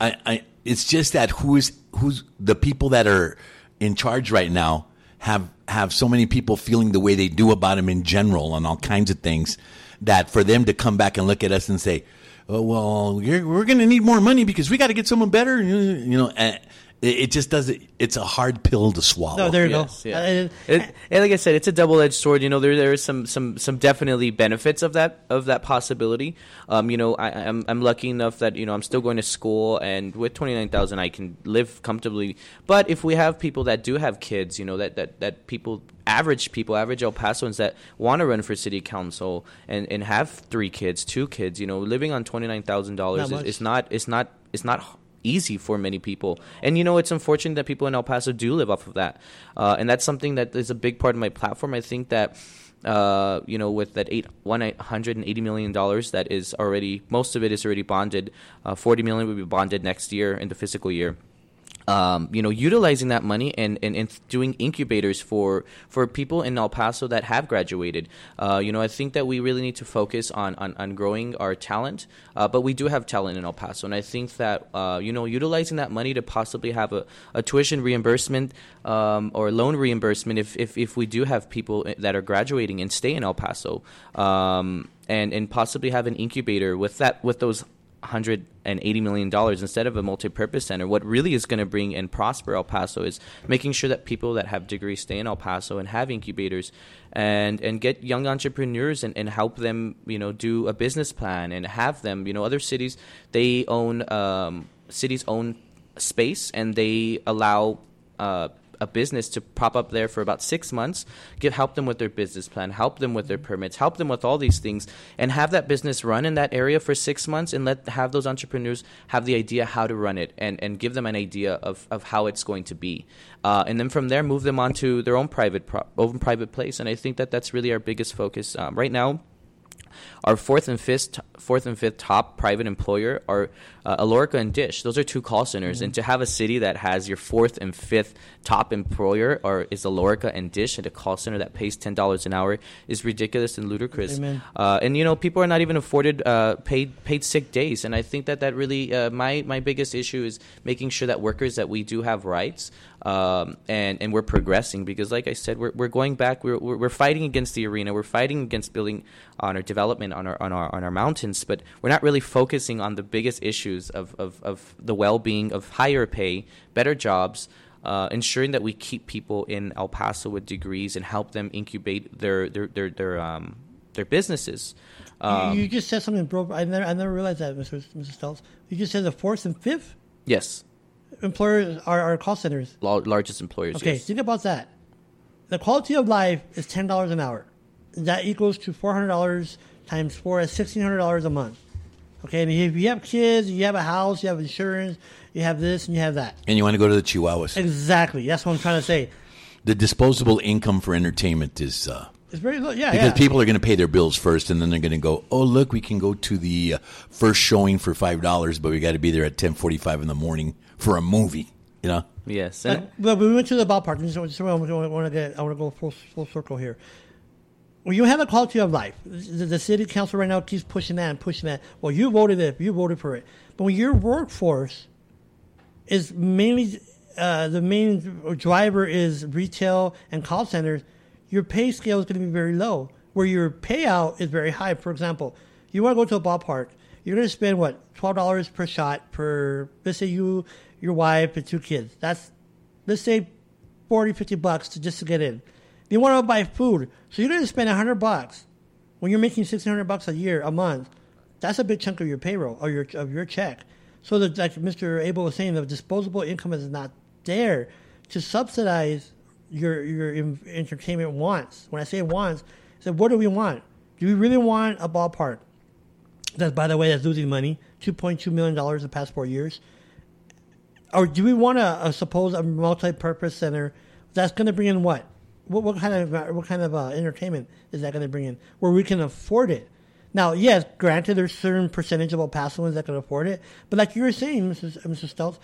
I, I it's just that who's who's the people that are in charge right now have have so many people feeling the way they do about them in general on all kinds of things that for them to come back and look at us and say, oh, well, we're going to need more money because we got to get someone better, you know, and it, it just doesn't. It's a hard pill to swallow. no, there you Yes, go. yeah. Uh, It, and like I said, it's a double-edged sword. You know, there there is some some some definitely benefits of that of that possibility. Um, you know, I, I'm I'm lucky enough that you know I'm still going to school, and with twenty nine thousand, I can live comfortably. But if we have people that do have kids, you know, that that that people average people, average El Pasoans that want to run for city council and and have three kids, two kids, you know, living on twenty nine thousand dollars is, much. is not it's not it's not easy for many people. And you know, it's unfortunate that people in El Paso do live off of that, uh, and that's something that is a big part of my platform. I think that. Uh, you know, with that eight one hundred and eighty million dollars that is already most of it is already bonded. Uh, Forty million will be bonded next year in the fiscal year um, you know, utilizing that money and, and, and doing incubators for for people in El Paso that have graduated. Uh, you know, I think that we really need to focus on on, on growing our talent, uh, but we do have talent in El Paso, and I think that uh, you know, utilizing that money to possibly have a, a tuition reimbursement um, or loan reimbursement if, if if we do have people that are graduating and stay in El Paso, um, and and possibly have an incubator with that with those 180 million dollars instead of a multi-purpose center. What really is going to bring and prosper el paso is making sure that people that have degrees stay in el paso and have incubators and and get young entrepreneurs and, and help them you know do a business plan and have them you know other cities they own um, cities own space and they allow uh, a business to prop up there for about six months, give help them with their business plan, help them with their permits, help them with all these things, and have that business run in that area for six months, and let have those entrepreneurs have the idea how to run it, and, and give them an idea of, of how it's going to be, uh, and then from there move them on to their own private pro- own private place, and I think that that's really our biggest focus um, right now. Our fourth and fifth, fourth and fifth top private employer are uh, Alorica and Dish. Those are two call centers, and to have a city that has your fourth and fifth top employer or is Alorica and Dish at a call center that pays ten dollars an hour is ridiculous and ludicrous. Uh, and you know, people are not even afforded uh, paid paid sick days, and I think that that really uh, my my biggest issue is making sure that workers that we do have rights um, and and we're progressing because, like I said, we're we're going back. We're we're fighting against the arena. We're fighting against building on our development on our on our on our mountains, but we're not really focusing on the biggest issues of of, of the well being of higher pay, better jobs. Uh, ensuring that we keep people in El Paso with degrees and help them incubate their their their their, um, their businesses. Um, you, you just said something, bro. I never, I never realized that, Mr. Mr. Stoltz. You just said the fourth and fifth yes, employers are, our call centers. lar- largest employers. Okay, yes. think about that. The quality of life is ten dollars an hour. That equals to four hundred dollars times four is sixteen hundred dollars a month. Okay, and if you have kids, you have a house, you have insurance, you have this and you have that. And you want to go to the Chihuahuas. Exactly. That's what I'm trying to say. The disposable income for entertainment is uh, It's very low. Yeah, because yeah. people are going to pay their bills first, and then they're going to go, "Oh, look, we can go to the uh, first showing for five dollars, but we got to be there at ten forty-five in the morning for a movie." You know, yes, and But, but we went to the ballpark. This is where I want to get. I want to go full full circle here. Well, you have a quality of life, the, the city council right now keeps pushing that and pushing that. Well, you voted it. You voted for it. But when your workforce is mainly uh, the main driver is retail and call centers, your pay scale is going to be very low. Where your payout is very high. For example, you want to go to a ballpark, you're going to spend what twelve dollars per shot per. Let's say you, your wife, and two kids. That's let's say 40, 50 bucks to just to get in. You want to buy food, so you're going to spend hundred bucks when you're making six hundred bucks a year, a month. That's a big chunk of your payroll or your of your check. So that, like Mr. Abel was saying, the disposable income is not there to subsidize your your en- entertainment wants. When I say wants, I said, what do we want? Do we really want a ballpark? That's by the way, that's losing money, two point two million dollars the past four years. Or do we want to a suppose a multi-purpose center that's going to bring in what? What, what kind of what kind of uh, entertainment is that going to bring in where we can afford it? Now, yes, granted, there's certain percentage of El Pasoans that can afford it, but like you were saying, Mrs. Mrs. Stoltz,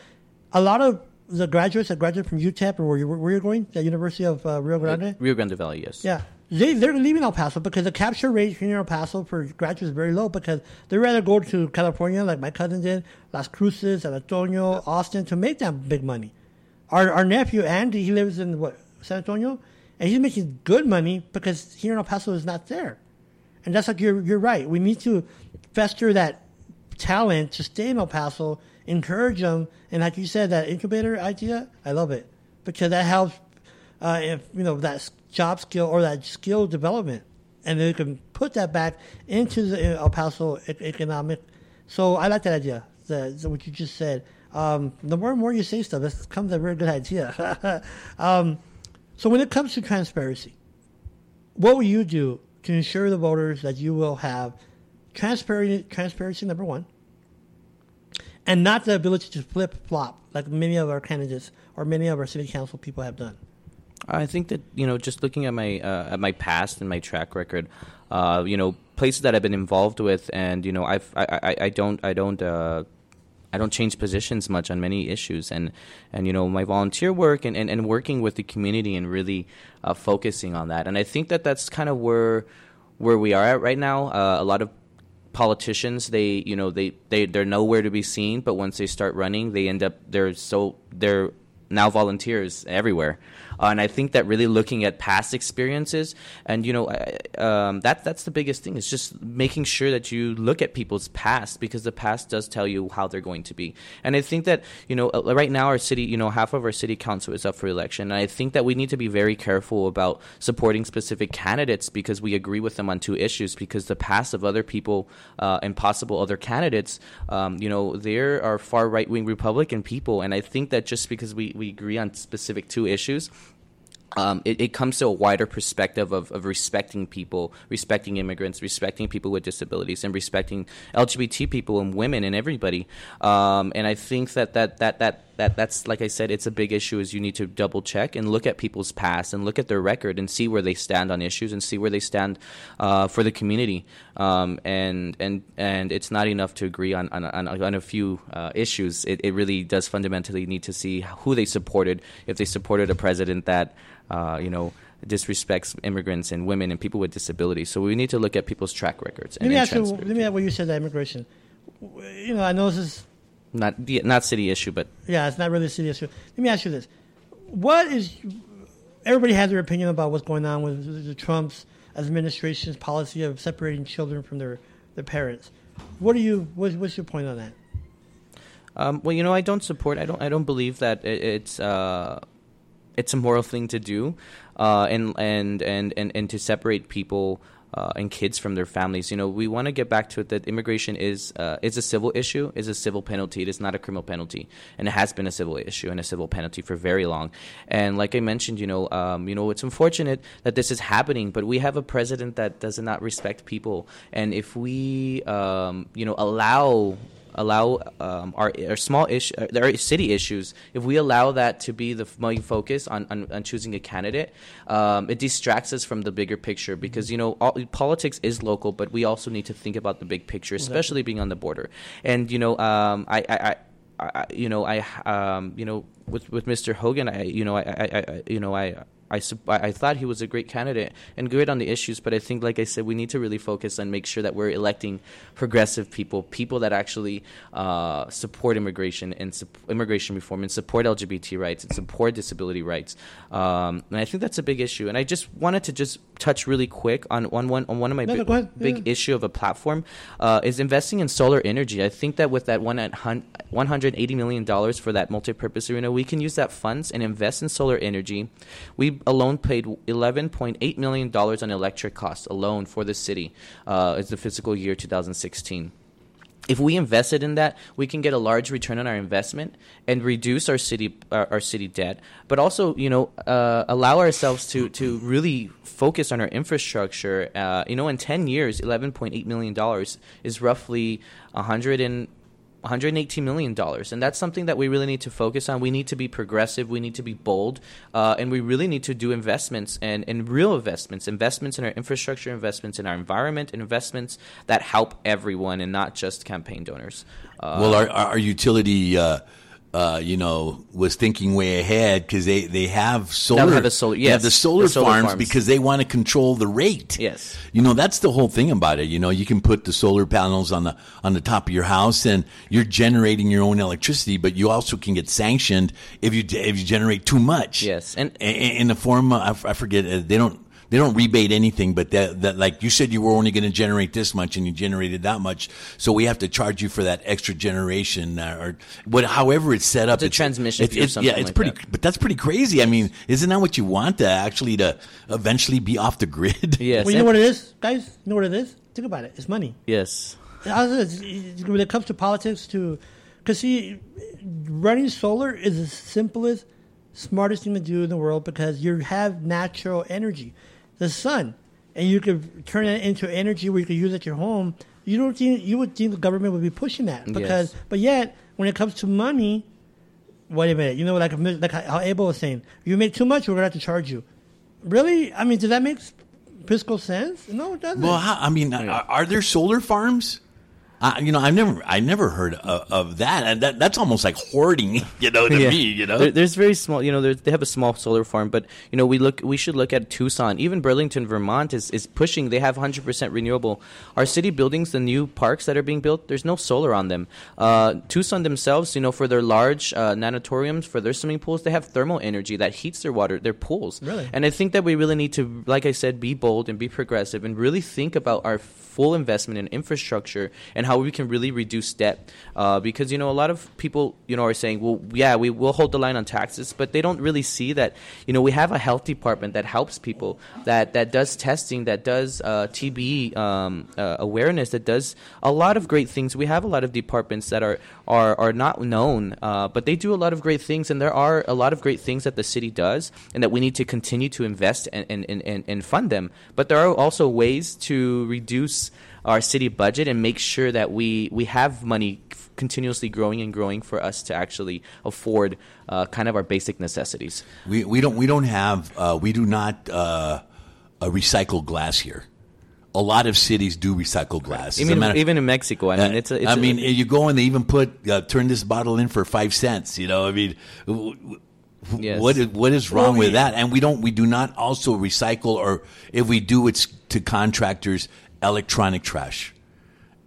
a lot of the graduates that graduate from UTEP or where you where you're going, the University of uh, Rio Grande, Rio Grande Valley, yes. yeah, they they're leaving El Paso because the capture rate here in El Paso for graduates is very low because they rather go to California like my cousin did, Las Cruces, San Antonio, Austin to make that big money. Our our nephew Andy, he lives in what San Antonio, and he's making good money because here in El Paso is not there. And that's like you're you're right. We need to fester that talent to stay in El Paso, encourage them, and like you said, that incubator idea, I love it because that helps. Uh, if you know that job skill or that skill development, and they can put that back into the uh, El Paso e- economic. So I like that idea. The what you just said. Um, the more and more you say stuff, this becomes a very good idea. um, so when it comes to transparency, what will you do to ensure the voters that you will have transparency, transparency number one, and not the ability to flip flop like many of our candidates or many of our city council people have done? I think that you know, just looking at my uh, at my past and my track record, uh, you know, places that I've been involved with, and you know, I've I, I, I don't I don't uh, I don't change positions much on many issues, and and you know, my volunteer work and, and, and working with the community and really uh, focusing on that, and I think that that's kind of where where we are at right now. Uh, a lot of politicians they you know they, they they're nowhere to be seen but once they start running they end up they're so they're now volunteers everywhere uh, and I think that really looking at past experiences and you know I- um, that that's the biggest thing. Is just making sure that you look at people's past because the past does tell you how they're going to be. And I think that you know uh, right now our city you know half of our city council is up for election. And I think that we need to be very careful about supporting specific candidates because we agree with them on two issues because the past of other people uh, and possible other candidates um, you know there are far right wing Republican people. And I think that just because we, we agree on specific two issues um, it, it comes to a wider perspective of, of respecting people, respecting immigrants, respecting people with disabilities, and respecting LGBT people and women and everybody. Um, and I think that, that, that, that, that that's like I said, it's a big issue. Is you need to double check and look at people's past and look at their record and see where they stand on issues and see where they stand uh, for the community. Um, and and and it's not enough to agree on on, on, on a few uh, issues. It, it really does fundamentally need to see who they supported. If they supported a president that uh, you know disrespects immigrants and women and people with disabilities. So we need to look at people's track records. Let me ask you. Let me ask what you said that immigration. You know, I know this is not not city issue, but yeah, it's not really a city issue. Let me ask you this: what is everybody has their opinion about what's going on with the Trump's administration's policy of separating children from their, their parents. What do you? What, what's your point on that? Um, well, you know, I don't support. I don't. I don't believe that it, it's uh, it's a moral thing to do, uh, and, and and and and to separate people uh, and kids from their families. You know, we want to get back to it that immigration is uh, is a civil issue, is a civil penalty. It is not a criminal penalty, and it has been a civil issue and a civil penalty for very long. And like I mentioned, you know, um, you know, it's unfortunate that this is happening, but we have a president that does not respect people, and if we, um, you know, allow allow um, our, our small issue, uh, our city issues, if we allow that to be the main focus on, on, on choosing a candidate, um, it distracts us from the bigger picture because, you know, all, politics is local, but we also need to think about the big picture, especially being on the border. And, you know, um, I, I, I, I, you know, I, um, you know, with, with Mr. Hogan, I, you know, I, I, I you know, I, I, I thought he was a great candidate and great on the issues, but I think, like I said, we need to really focus and make sure that we're electing progressive people, people that actually uh, support immigration and su- immigration reform and support LGBT rights and support disability rights. Um, and I think that's a big issue. And I just wanted to just touch really quick on one, one on one of my No, big, big Yeah. issue of a platform uh, is investing in solar energy. I think that with that one at hun- $180 million for that multi-purpose arena, we can use that funds and invest in solar energy. We alone paid $11.8 million on electric costs alone for the city uh, as the fiscal year 2016 if we invested in that, we can get a large return on our investment and reduce our city our, our city debt, but also you know uh, allow ourselves to to really focus on our infrastructure. Uh, you know, in ten years, eleven point eight million dollars is roughly a hundred and. 118 million dollars, and that's something that we really need to focus on. We need to be progressive. We need to be bold, uh, and we really need to do investments and, and real investments, investments in our infrastructure, investments in our environment, investments that help everyone and not just campaign donors. Uh, Well, our, our utility, uh, uh, you know, was thinking way ahead because they, they have solar. have a solar- they have the solar, solar farms, farms. because they want to control the rate. Yes. You know, that's the whole thing about it. You know, you can put the solar panels on the on the top of your house, and you're generating your own electricity, but you also can get sanctioned if you if you generate too much. Yes, and- in, the form of, I forget uh, they don't. They don't rebate anything, but that, that like you said, you were only going to generate this much, and you generated that much, so we have to charge you for that extra generation, uh, or what, however it's set up. It's a transmission fee or yeah, it's like pretty, that. but that's pretty crazy. I mean, isn't that what you want to actually to eventually be off the grid? yes, Well, you know what it is, guys. You know what it is. Think about it. It's money. yes, It's- it's- When it comes to politics, to because see, running solar is the simplest, smartest thing to do in the world because you have natural energy, the sun, and you could turn it into energy where you could use at your home. You don't think you would think the government would be pushing that because, Yes. but yet when it comes to money, wait a minute. You know, like like how Abel was saying, you make too much, we're gonna have to charge you. Really? I mean, does that make fiscal sense? No, it doesn't. Well, I mean, are, are there solar farms? Uh, you know, I've never, I never heard of, of that, and that that's almost like hoarding. You know, to Yeah. me, you know. There- there's very small. You know, they have a small solar farm, but you know, we look. We should look at Tucson. Even Burlington, Vermont, is, is pushing. They have 100% renewable. Our city buildings, the new parks that are being built, there's no solar on them. Uh, Tucson themselves, you know, for their large uh, natatoriums, for their swimming pools, they have thermal energy that heats their water, their pools. Really? And I think that we really need to, like I said, be bold and be progressive, and really think about our full investment in infrastructure and how we can really reduce debt. Uh, because you know, a lot of people, you know, are saying, "Well, yeah, we will hold the line on taxes," but they don't really see that. You know, we have a health department that helps people, that that does testing, that does uh, TB um, uh, awareness, that does a lot of great things. We have a lot of departments that are are are not known, uh, but they do a lot of great things, and there are a lot of great things that the city does, and that we need to continue to invest and and, and, and, and fund them. But there are also ways to reduce our city budget and make sure that we we have money continuously growing and growing for us to actually afford uh, kind of our basic necessities. we we don't we don't have uh, we do not uh, uh, recycle glass here. A lot of cities do recycle glass. Even matter- even in Mexico, I mean, it's a, it's I a- mean, you go and they even put uh, turn this bottle in for five cents. You know, I mean, w- w- Yes. what is what is wrong Well, with we- that? And we don't we do not also recycle, or if we do, it's to contractors electronic trash.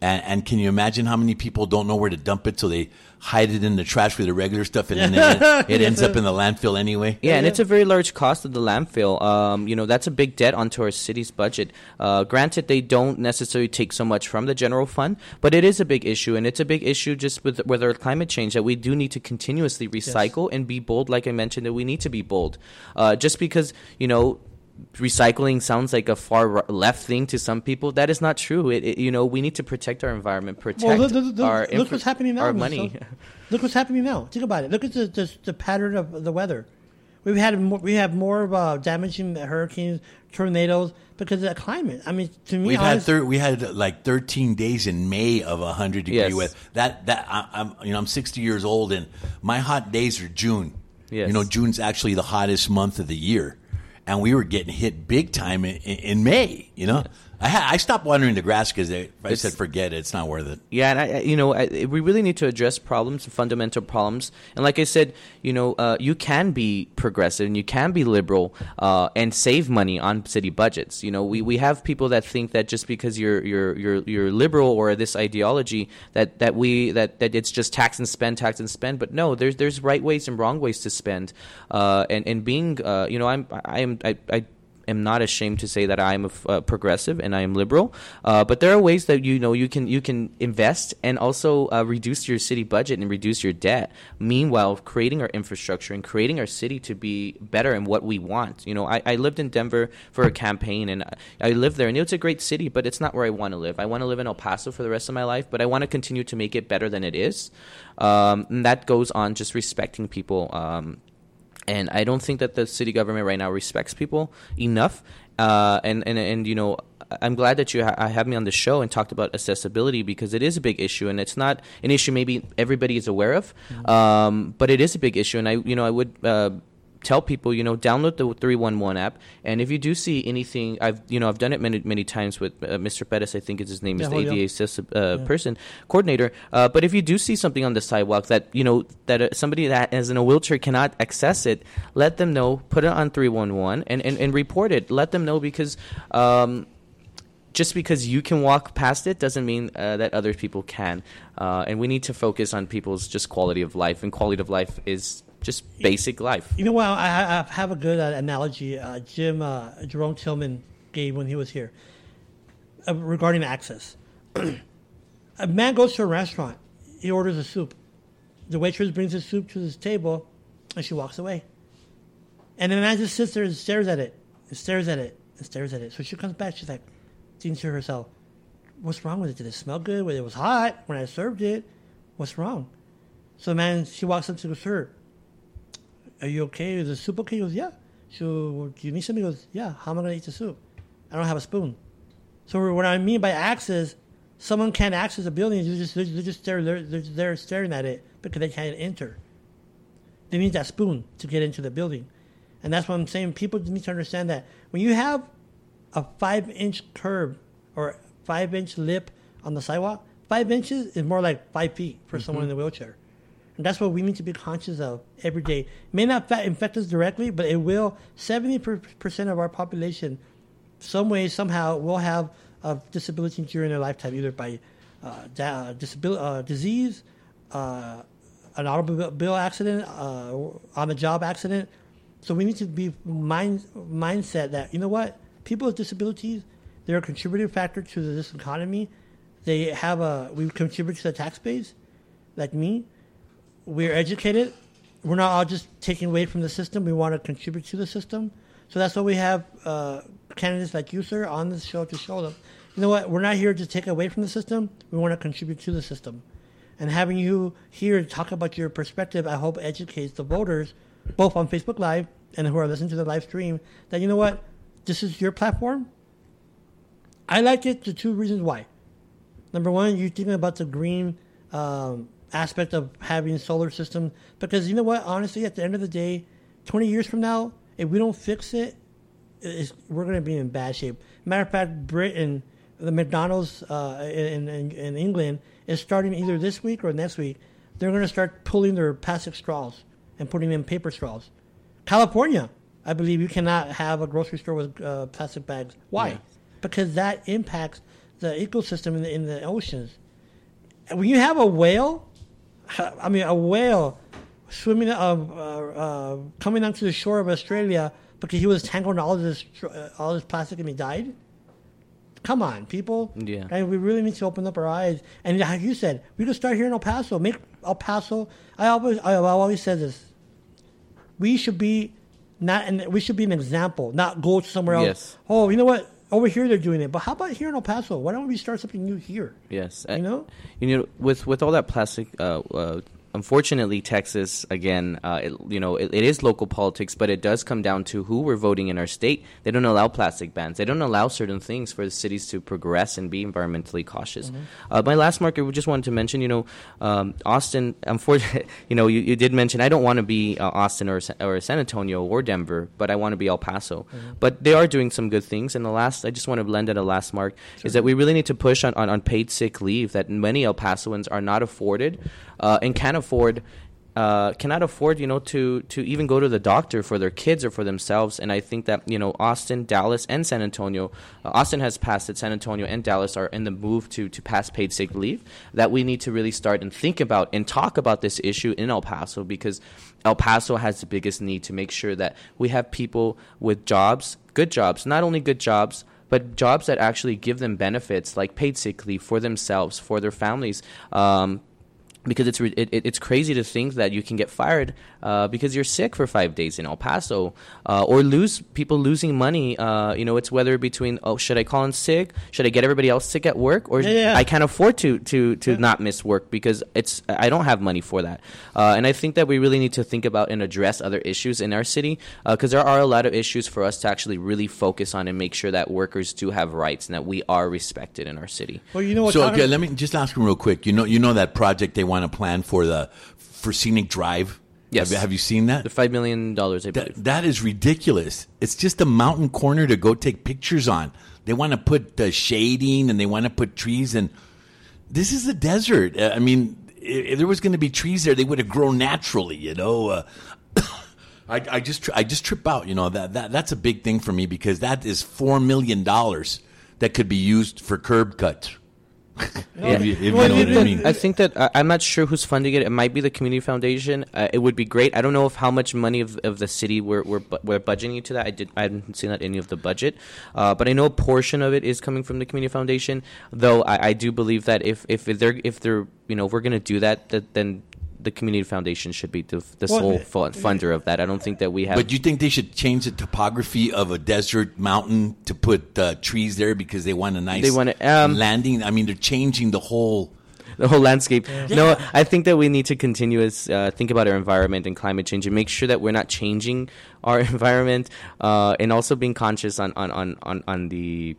And, and can you imagine how many people don't know where to dump it, so they hide it in the trash with the regular stuff, and then it, it ends up in the landfill anyway? Yeah, and it's a very large cost of the landfill. Um, you know, that's a big debt onto our city's budget. Uh, granted, they don't necessarily take so much from the general fund, but it is a big issue, and it's a big issue just with with our climate change that we do need to continuously recycle and be bold. Like I mentioned, that we need to be bold. Uh, just because you know recycling sounds like a far left thing to some people. That is not true. It, it- you know, we need to protect our environment, protect Well, look, look, look, our look infra- what's happening now. our Russo. money. Look what's happening now. Think about it. Look at the the, the pattern of the weather. We've had more, we have more of uh, damaging hurricanes, tornadoes because of the climate. I mean, to me, We've had thir- we had like 13 days in May of 100 degree Yes. weather. That that I, I'm you know I'm 60 years old and my hot days are June. Yes. You know June's actually the hottest month of the year, and we were getting hit big time in, in, May. You know, I ha- I stopped watering the grass because I said forget it, it's not worth it. Yeah, and I, I- you know, I, we really need to address problems, fundamental problems. And like I said, you know, uh, you can be progressive and you can be liberal uh, and save money on city budgets. You know, we, we have people that think that just because you're you're you're you're liberal or this ideology that, that we that, that it's just tax and spend, tax and spend. But no, there's there's right ways and wrong ways to spend. Uh, and and being, uh, you know, I'm I am I. I am not ashamed to say that I am a uh, progressive and I am liberal. Uh, but there are ways that you know you can you can invest and also uh, reduce your city budget and reduce your debt. Meanwhile, creating our infrastructure and creating our city to be better in what we want. You know, I, I lived in Denver for a campaign and I, I lived there and it's a great city, but it's not where I want to live. I want to live in El Paso for the rest of my life, but I want to continue to make it better than it is. Um, and that goes on just respecting people. Um, and I don't think that the city government right now respects people enough. Uh, and, and and you know, I'm glad that you ha- have me on the show and talked about accessibility because it is a big issue, and it's not an issue maybe everybody is aware of, um, but it is a big issue. And I, you know, I would. Uh, Tell people, you know, download the 311 app, and if you do see anything, I've, you know, I've done it many, many times with uh, Mr. Pettis. I think is his name is the ADA access, uh, person coordinator. Uh, but if you do see something on the sidewalk that you know that uh, somebody that is in a wheelchair cannot access it, let them know. Put it on three one one and and and report it. Let them know because. Um, just because you can walk past it doesn't mean uh, that other people can, uh, and we need to focus on people's just quality of life. And quality of life is just basic life. You know what? I, I have a good uh, analogy. Uh, Jim uh, Jerome Tillman gave when he was here uh, regarding access. a man goes to a restaurant. He orders a soup. The waitress brings the soup to his table, and she walks away. And the man just sits there and stares at it, and stares at it, and stares at it. So she comes back. She's like, thinking to herself, "What's wrong with it? Did it smell good? When it was hot when I served it? What's wrong?" So the man, she walks up to the server are you okay? Is the soup okay? He goes, yeah. So, do you need something? He goes, yeah. How am I going to eat the soup? I don't have a spoon. So, what I mean by access, someone can't access a building. They're just, they're just there, they're, they're, staring at it because they can't enter. They need that spoon to get into the building. And that's what I'm saying. People need to understand that when you have a five inch curb or five inch lip on the sidewalk, five inches is more like five feet for someone in a mm-hmm. wheelchair. And that's what we need to be conscious of every day. It may not infect us directly, but it will. 70% of our population, some way, somehow, will have a disability during their lifetime, either by uh, da- uh, disease, uh, an automobile accident, uh, on the job accident. So we need to be mind mindset that you know what people with disabilities they're a contributing factor to this economy. They have a we contribute to the tax base, like me. We're educated. We're not all just taking away from the system. We want to contribute to the system. So that's why we have uh, candidates like you, sir, on this show to show them. You know what? We're not here to take away from the system. We want to contribute to the system. And having you here to talk about your perspective, I hope educates the voters, both on Facebook Live and who are listening to the live stream, that you know what, this is your platform. I like it for two reasons why. Number one, you're thinking about the green um, aspect of having solar system because you know what, honestly, at the end of the day, 20 years from now, if we don't fix it, we're going to be in bad shape. Matter of fact, Britain, the McDonald's uh, in, in, in England is starting either this week or next week. They're going to start pulling their plastic straws and putting in paper straws. California, I believe you cannot have a grocery store with uh, plastic bags. Why? Because that impacts the ecosystem in the, in the oceans. When you have a whale, I mean a whale swimming, uh, uh, uh, coming onto the shore of Australia because he was tangled in all this uh, all this plastic and he died. Come on, people. Yeah. And we really need to open up our eyes. And like you said, we could start here in El Paso. Make El Paso. I always, I always say this. We should be not, and we should be an example, not go somewhere else. Yes. Oh, you know what? Over here they're doing it, but how about here in El Paso? Why don't we start something new here? Yes, You know? you know, with with all that plastic, uh, uh, unfortunately, Texas again, uh, it, you know, it, it is local politics, but it does come down to who we're voting in our state. They don't allow plastic bans. They don't allow certain things for the cities to progress and be environmentally cautious. Uh, my last marker, we just wanted to mention, you know, um, Austin. Unfortunately, you know, you, you did mention I don't want to be uh, Austin or or San Antonio or Denver, but I want to be El Paso. But they are doing some good things. And the last, I just want to blend at a last mark is that we really need to push on, on, on paid sick leave that many El Pasoans are not afforded uh, and can't afford. Uh, cannot afford, you know, to to even go to the doctor for their kids or for themselves. And I think that you know, Austin, Dallas, and San Antonio. Uh, Austin has passed it. San Antonio and Dallas are in the move to to pass paid sick leave. That we need to really start and think about and talk about this issue in El Paso because El Paso has the biggest need to make sure that we have people with jobs, good jobs, not only good jobs, but jobs that actually give them benefits like paid sick leave for themselves, for their families. Um, because it's re- it, it- it's crazy to think that you can get fired uh, because you're sick for five days in El Paso, uh, or lose people losing money. Uh, you know, it's whether between oh, should I call in sick? Should I get everybody else sick at work, or Yeah, yeah. I can't afford to to to not miss work because it's I don't have money for that. Uh, and I think that we really need to think about and address other issues in our city because there are a lot of issues for us to actually really focus on and make sure that workers do have rights and that we are respected in our city. Well, you know what? So okay, let me just ask him real quick. You know, you know that project they want to plan for the for scenic drive. Yes. Have, you- have you seen that? The five million dollars. That, that is ridiculous. It's just a mountain corner to go take pictures on. They want to put the shading and they want to put trees and this is a desert. Uh, I mean, if, if there was going to be trees there, they would have grown naturally. You know, uh, I, I just I just trip out. You know that that that's a big thing for me because that is four million dollars that could be used for curb cuts. if you, if you know I mean. I think that I I'm not sure who's funding it. It might be the community foundation. Uh, it would be great. I don't know if how much money of, of the city we're, we're we're budgeting to that. I did I haven't seen that any of the budget, uh, but I know a portion of it is coming from the community foundation. Though I, I do believe that if if they're if they're you know if we're to do that, that then the community foundation should be the, the sole fu- funder of that. I don't think that we have. But do you think they should change the topography of a desert mountain to put uh, trees there because they want a nice They want a- um, landing? I mean, they're changing the whole. the whole landscape. No, I think that we need to continue as uh, think about our environment and climate change and make sure that we're not changing our environment uh, and also being conscious on on on on, on the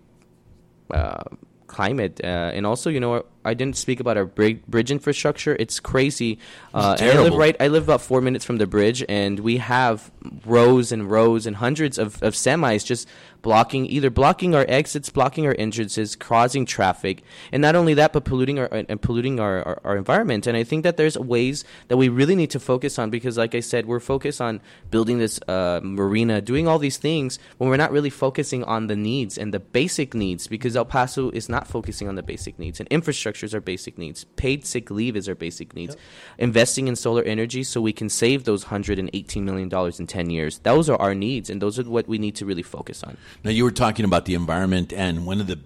uh, climate uh, and also you know I didn't speak about our bridge, infrastructure. It's crazy. Uh, and I live right. I live about four minutes from the bridge, and we have rows and rows and hundreds of, of semis just blocking either blocking our exits, blocking our entrances, causing traffic, and not only that, but polluting our and polluting our, our, our environment. And I think that there's ways that we really need to focus on because, like I said, we're focused on building this uh, marina, doing all these things when we're not really focusing on the needs and the basic needs because El Paso is not focusing on the basic needs and infrastructure is our basic needs. Paid sick leave is our basic needs. Investing in solar energy so we can save those hundred and eighteen million dollars in ten years. Those are our needs, and those are what we need to really focus on. Now, you were talking about the environment, and one of the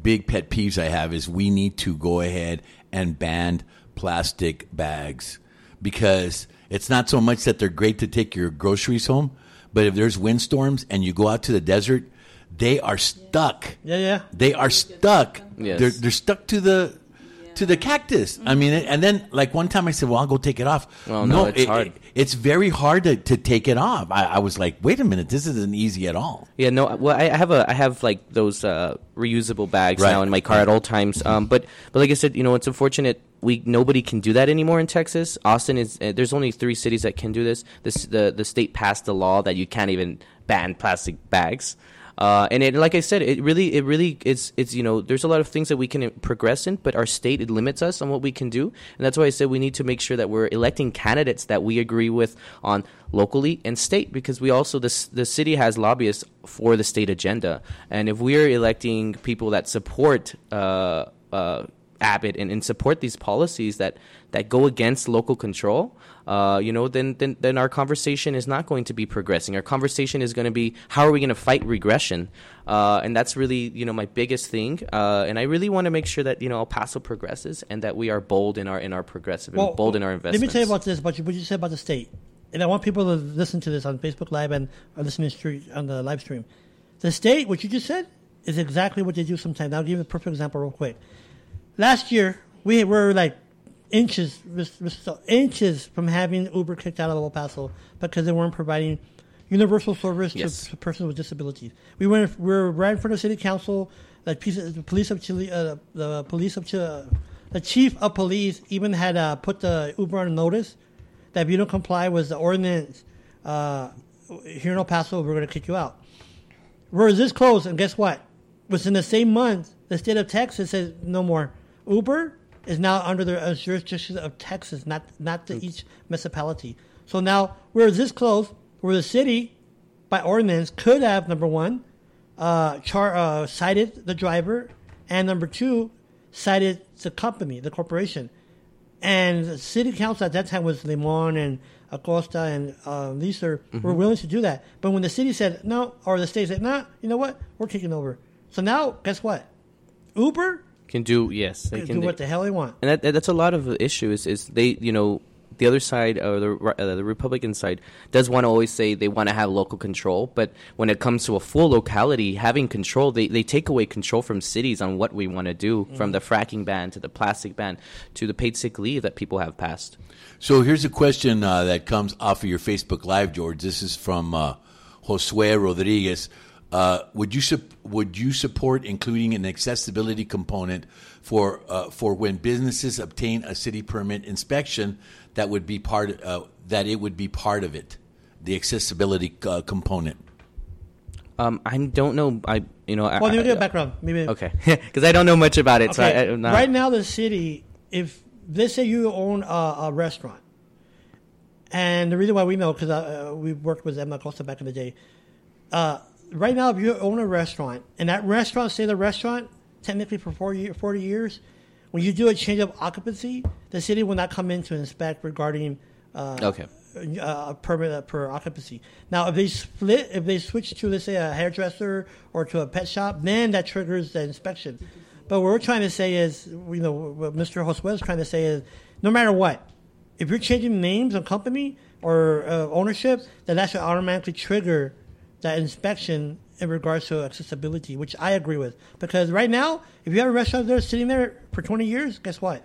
big pet peeves I have is we need to go ahead and ban plastic bags because it's not so much that they're great to take your groceries home, but if there's windstorms and you go out to the desert, they are stuck. Yeah, yeah. They are stuck. Yes. They're they're stuck to the to the cactus. I mean, and then like one time I said, "Well, I'll go take it off." Well, no, it's it- hard. it- it's very hard to, to take it off. I, I was like, "Wait a minute, this isn't easy at all." Yeah, no. Well, I I have a I have like those uh, reusable bags Right. now in my car at all times. Um, but but like I said, you know, it's unfortunate we nobody can do that anymore in Texas. Austin is uh, there's only three cities that can do this. This the the state passed a law that you can't even ban plastic bags. Uh, and it, like I said, it really, it really, it's, it's, you know, there's a lot of things that we can progress in, but our state, it limits us on what we can do. And that's why I said we need to make sure that we're electing candidates that we agree with on locally and state, because we also, the, the city has lobbyists for the state agenda. And if we're electing people that support, uh, uh, Abbott and, and support these policies that, that go against local control, uh, you know, then, then then our conversation is not going to be progressing. Our conversation is going to be how are we going to fight regression, uh, and that's really you know my biggest thing. Uh, and I really want to make sure that you know El Paso progresses and that we are bold in our in our progressive and bold in our investments. Let me tell you about this, about what you said about the state. And I want people to listen to this on Facebook Live and listening on the live stream. The state, what you just said, is exactly what they do sometimes. I'll give you a perfect example real quick. Last year, we were like inches, inches from having Uber kicked out of El Paso because they weren't providing universal service Yes. to, to persons with disabilities. We went, we were right in front of City Council. The, piece, the police of Chile, uh, the police of Chile, the chief of police even had uh, put the Uber on notice that if you don't comply with the ordinance uh, here in El Paso, we're going to kick you out. We're this close, and guess what? Within the same month, the state of Texas says no more. Uber is now under the uh, jurisdiction of Texas, not not the each municipality. So now we're this close, where the city, by ordinance, could have number one, uh, char, uh, cited the driver, and number two, cited the company, the corporation. And the city council at that time was Limon and Acosta and uh, Lisa were willing to do that. But when the city said no, or the state said, no, you know what? We're taking over. So now, guess what? Uber can do yes, they can can do what the hell they want. and that, that- that's a lot of the issue is, is they you know the other side or the uh, the Republican side does want to always say they want to have local control, but when it comes to a full locality, having control, they, they take away control from cities on what we want to do, from the fracking ban to the plastic ban to the paid sick leave that people have passed. So here's a question uh, that comes off of your Facebook Live, George. This is from uh, Josue Rodriguez. Uh, would you sup- would you support including an accessibility component for uh, for when businesses obtain a city permit inspection that would be part uh, that it would be part of it, the accessibility uh, component. Um, I don't know. I you know. Well, let me I- give a background. Maybe Okay, because I don't know much about it. So I, Okay, I'm not, right now the city, if let's say you own a, a restaurant, and the reason why we know because uh, we worked with Emma Costa back in the day. Uh, right now, if you own a restaurant and that restaurant, say the restaurant, technically for 40, year- 40 years, when you do a change of occupancy, the city will not come in to inspect regarding uh, Okay. uh, a permit per occupancy. Now, if they split, if they switch to let's say a hairdresser or to a pet shop, then that triggers the inspection. But what we're trying to say is, you know, what Mr. Josue is trying to say is, no matter what, if you're changing names of company or uh, ownership, then that should automatically trigger that inspection in regards to accessibility, which I agree with. Because right now, if you have a restaurant there sitting there for 20 years, guess what?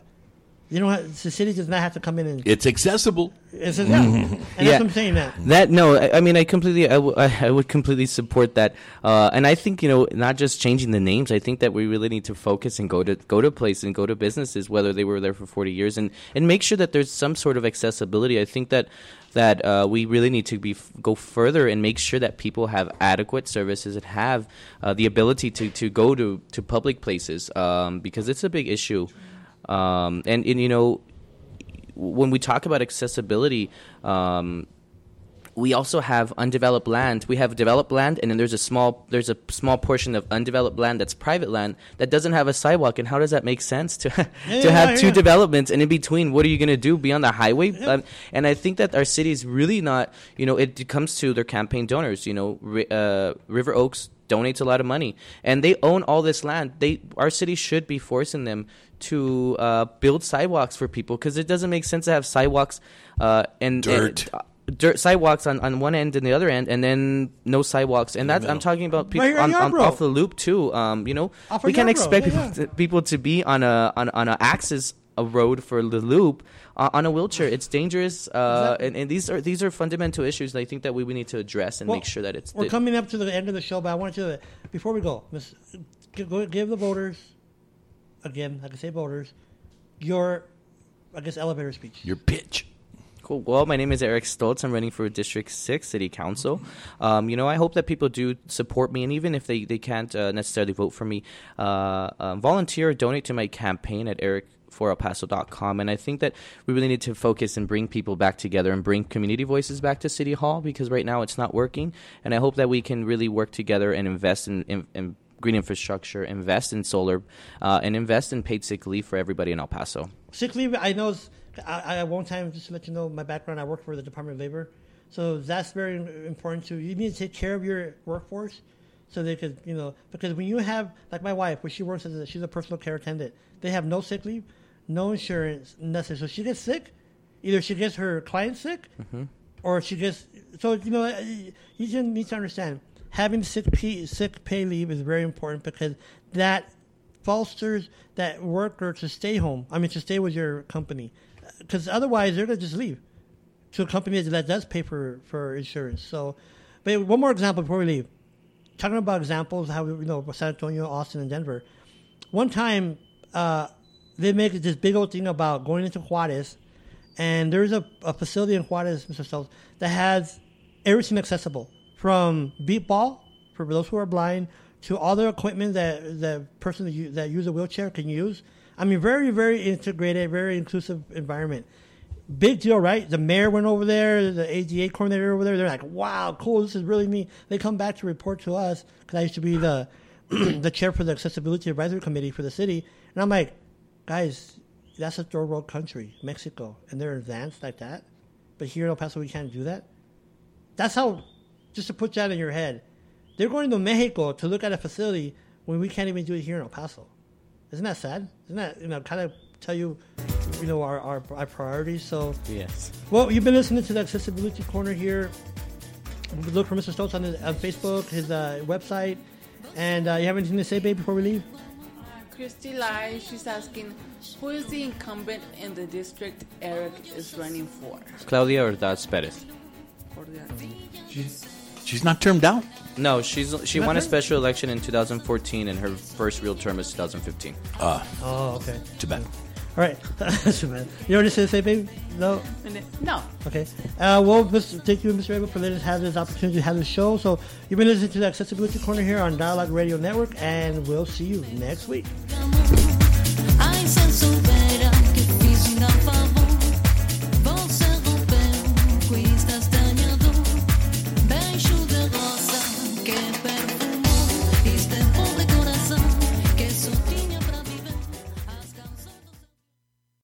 You don't have, the city does not have to come in and It's accessible. it's yeah. and that's Yeah. what I'm saying. That That no, I, I mean I completely, I, w- I would completely support that, uh, and I think you know not just changing the names. I think that we really need to focus and go to go to place and go to businesses, whether they were there for forty years, and and make sure that there's some sort of accessibility. I think that that uh, we really need to be go further and make sure that people have adequate services and have uh, the ability to to go to to public places um, because it's a big issue, um, and and you know when we talk about accessibility, um, we also have undeveloped land. We have developed land, and then there's a small there's a small portion of undeveloped land that's private land that doesn't have a sidewalk. And how does that make sense to to yeah, have two yeah. developments? And in between, what are you going to do? Be on the highway? Um, and I think that our city is really not. You know, it comes to their campaign donors. You know, uh, River Oaks donates a lot of money, and they own all this land. They our city should be forcing them to uh, build sidewalks for people because it doesn't make sense to have sidewalks uh, and Dirt. and, dirt sidewalks on, on one end and the other end, and then no sidewalks. And that's I'm talking about people Right here on, on, off the loop too. Um, you know, Off we can't expect yeah, people, yeah. To, people to be on a on on a axis a road for the loop uh, on a wheelchair. It's dangerous, uh, Exactly. and, and these are these are fundamental issues that I think that we, we need to address and Well, make sure that it's. We're the- coming up to the end of the show, but I want you to before we go, Miss, give, go- give the voters again. I can say voters your I guess elevator speech. Your pitch. Cool. Well, my name is Eric Stoltz. I'm running for District 6 City Council. Um, you know, I hope that people do support me, and even if they, they can't uh, necessarily vote for me, uh, uh, volunteer or donate to my campaign at ericforelpaso.com. And I think that we really need to focus and bring people back together and bring community voices back to City Hall because right now it's not working. And I hope that we can really work together and invest in, in, in green infrastructure, invest in solar, uh, and invest in paid sick leave for everybody in El Paso. Sick leave, I know. I, I one time just to let you know my background. I work for the Department of Labor, so that's very important too. You need to take care of your workforce, so they could you know because when you have like my wife, when she works as a, she's a personal care attendant, they have no sick leave, no insurance, nothing. So she gets sick, either she gets her client sick, mm-hmm. or she gets so you know you just need to understand having sick pay, sick pay leave is very important because that fosters that worker to stay home. I mean, to stay with your company, because otherwise they're gonna just leave to a company that does pay for for insurance. So, but one more example before we leave. Talking about examples, how you know San Antonio, Austin, and Denver. One time, uh, they make this big old thing about going into Juarez, and there's a, a facility in Juarez, Mr. Stoltz, that has everything accessible from beep ball for those who are blind to all the equipment that the person that, you, that use a wheelchair can use. I mean, very, very integrated, very inclusive environment. Big deal, right? The mayor went over there, the ADA coordinator over there. They're like, "Wow, cool! This is really neat." They come back to report to us because I used to be the the chair for the accessibility advisory committee for the city, and I'm like, "Guys, that's a third world country, Mexico, and they're advanced like that, but here in El Paso we can't do that." That's how, just to put that in your head, they're going to Mexico to look at a facility when we can't even do it here in El Paso. Isn't that sad? Isn't that you know kind of tell you, you know, our our, our priorities? So Yes. well, you've been listening to the Accessibility Corner here. Look for Mr. Stoltz on, his, on Facebook, his uh, website. And uh, you have anything to say, babe, before we leave? Christy Lai, she's asking, who is the incumbent in the district Eric is running for? Claudia Ordaz Perez. She's, she's not termed out. No, she's she won a Nothing? special election in 2014, and her first real term is 2015. Oh, okay. Too bad. All right. Too bad. You already said say, babe? No? And No. Okay. Uh, well, Mr. thank you, Mr. Abel, for letting us have this opportunity to have this show. So you've been listening to the Accessibility Corner here on Dialogue Radio Network, and we'll see you next week.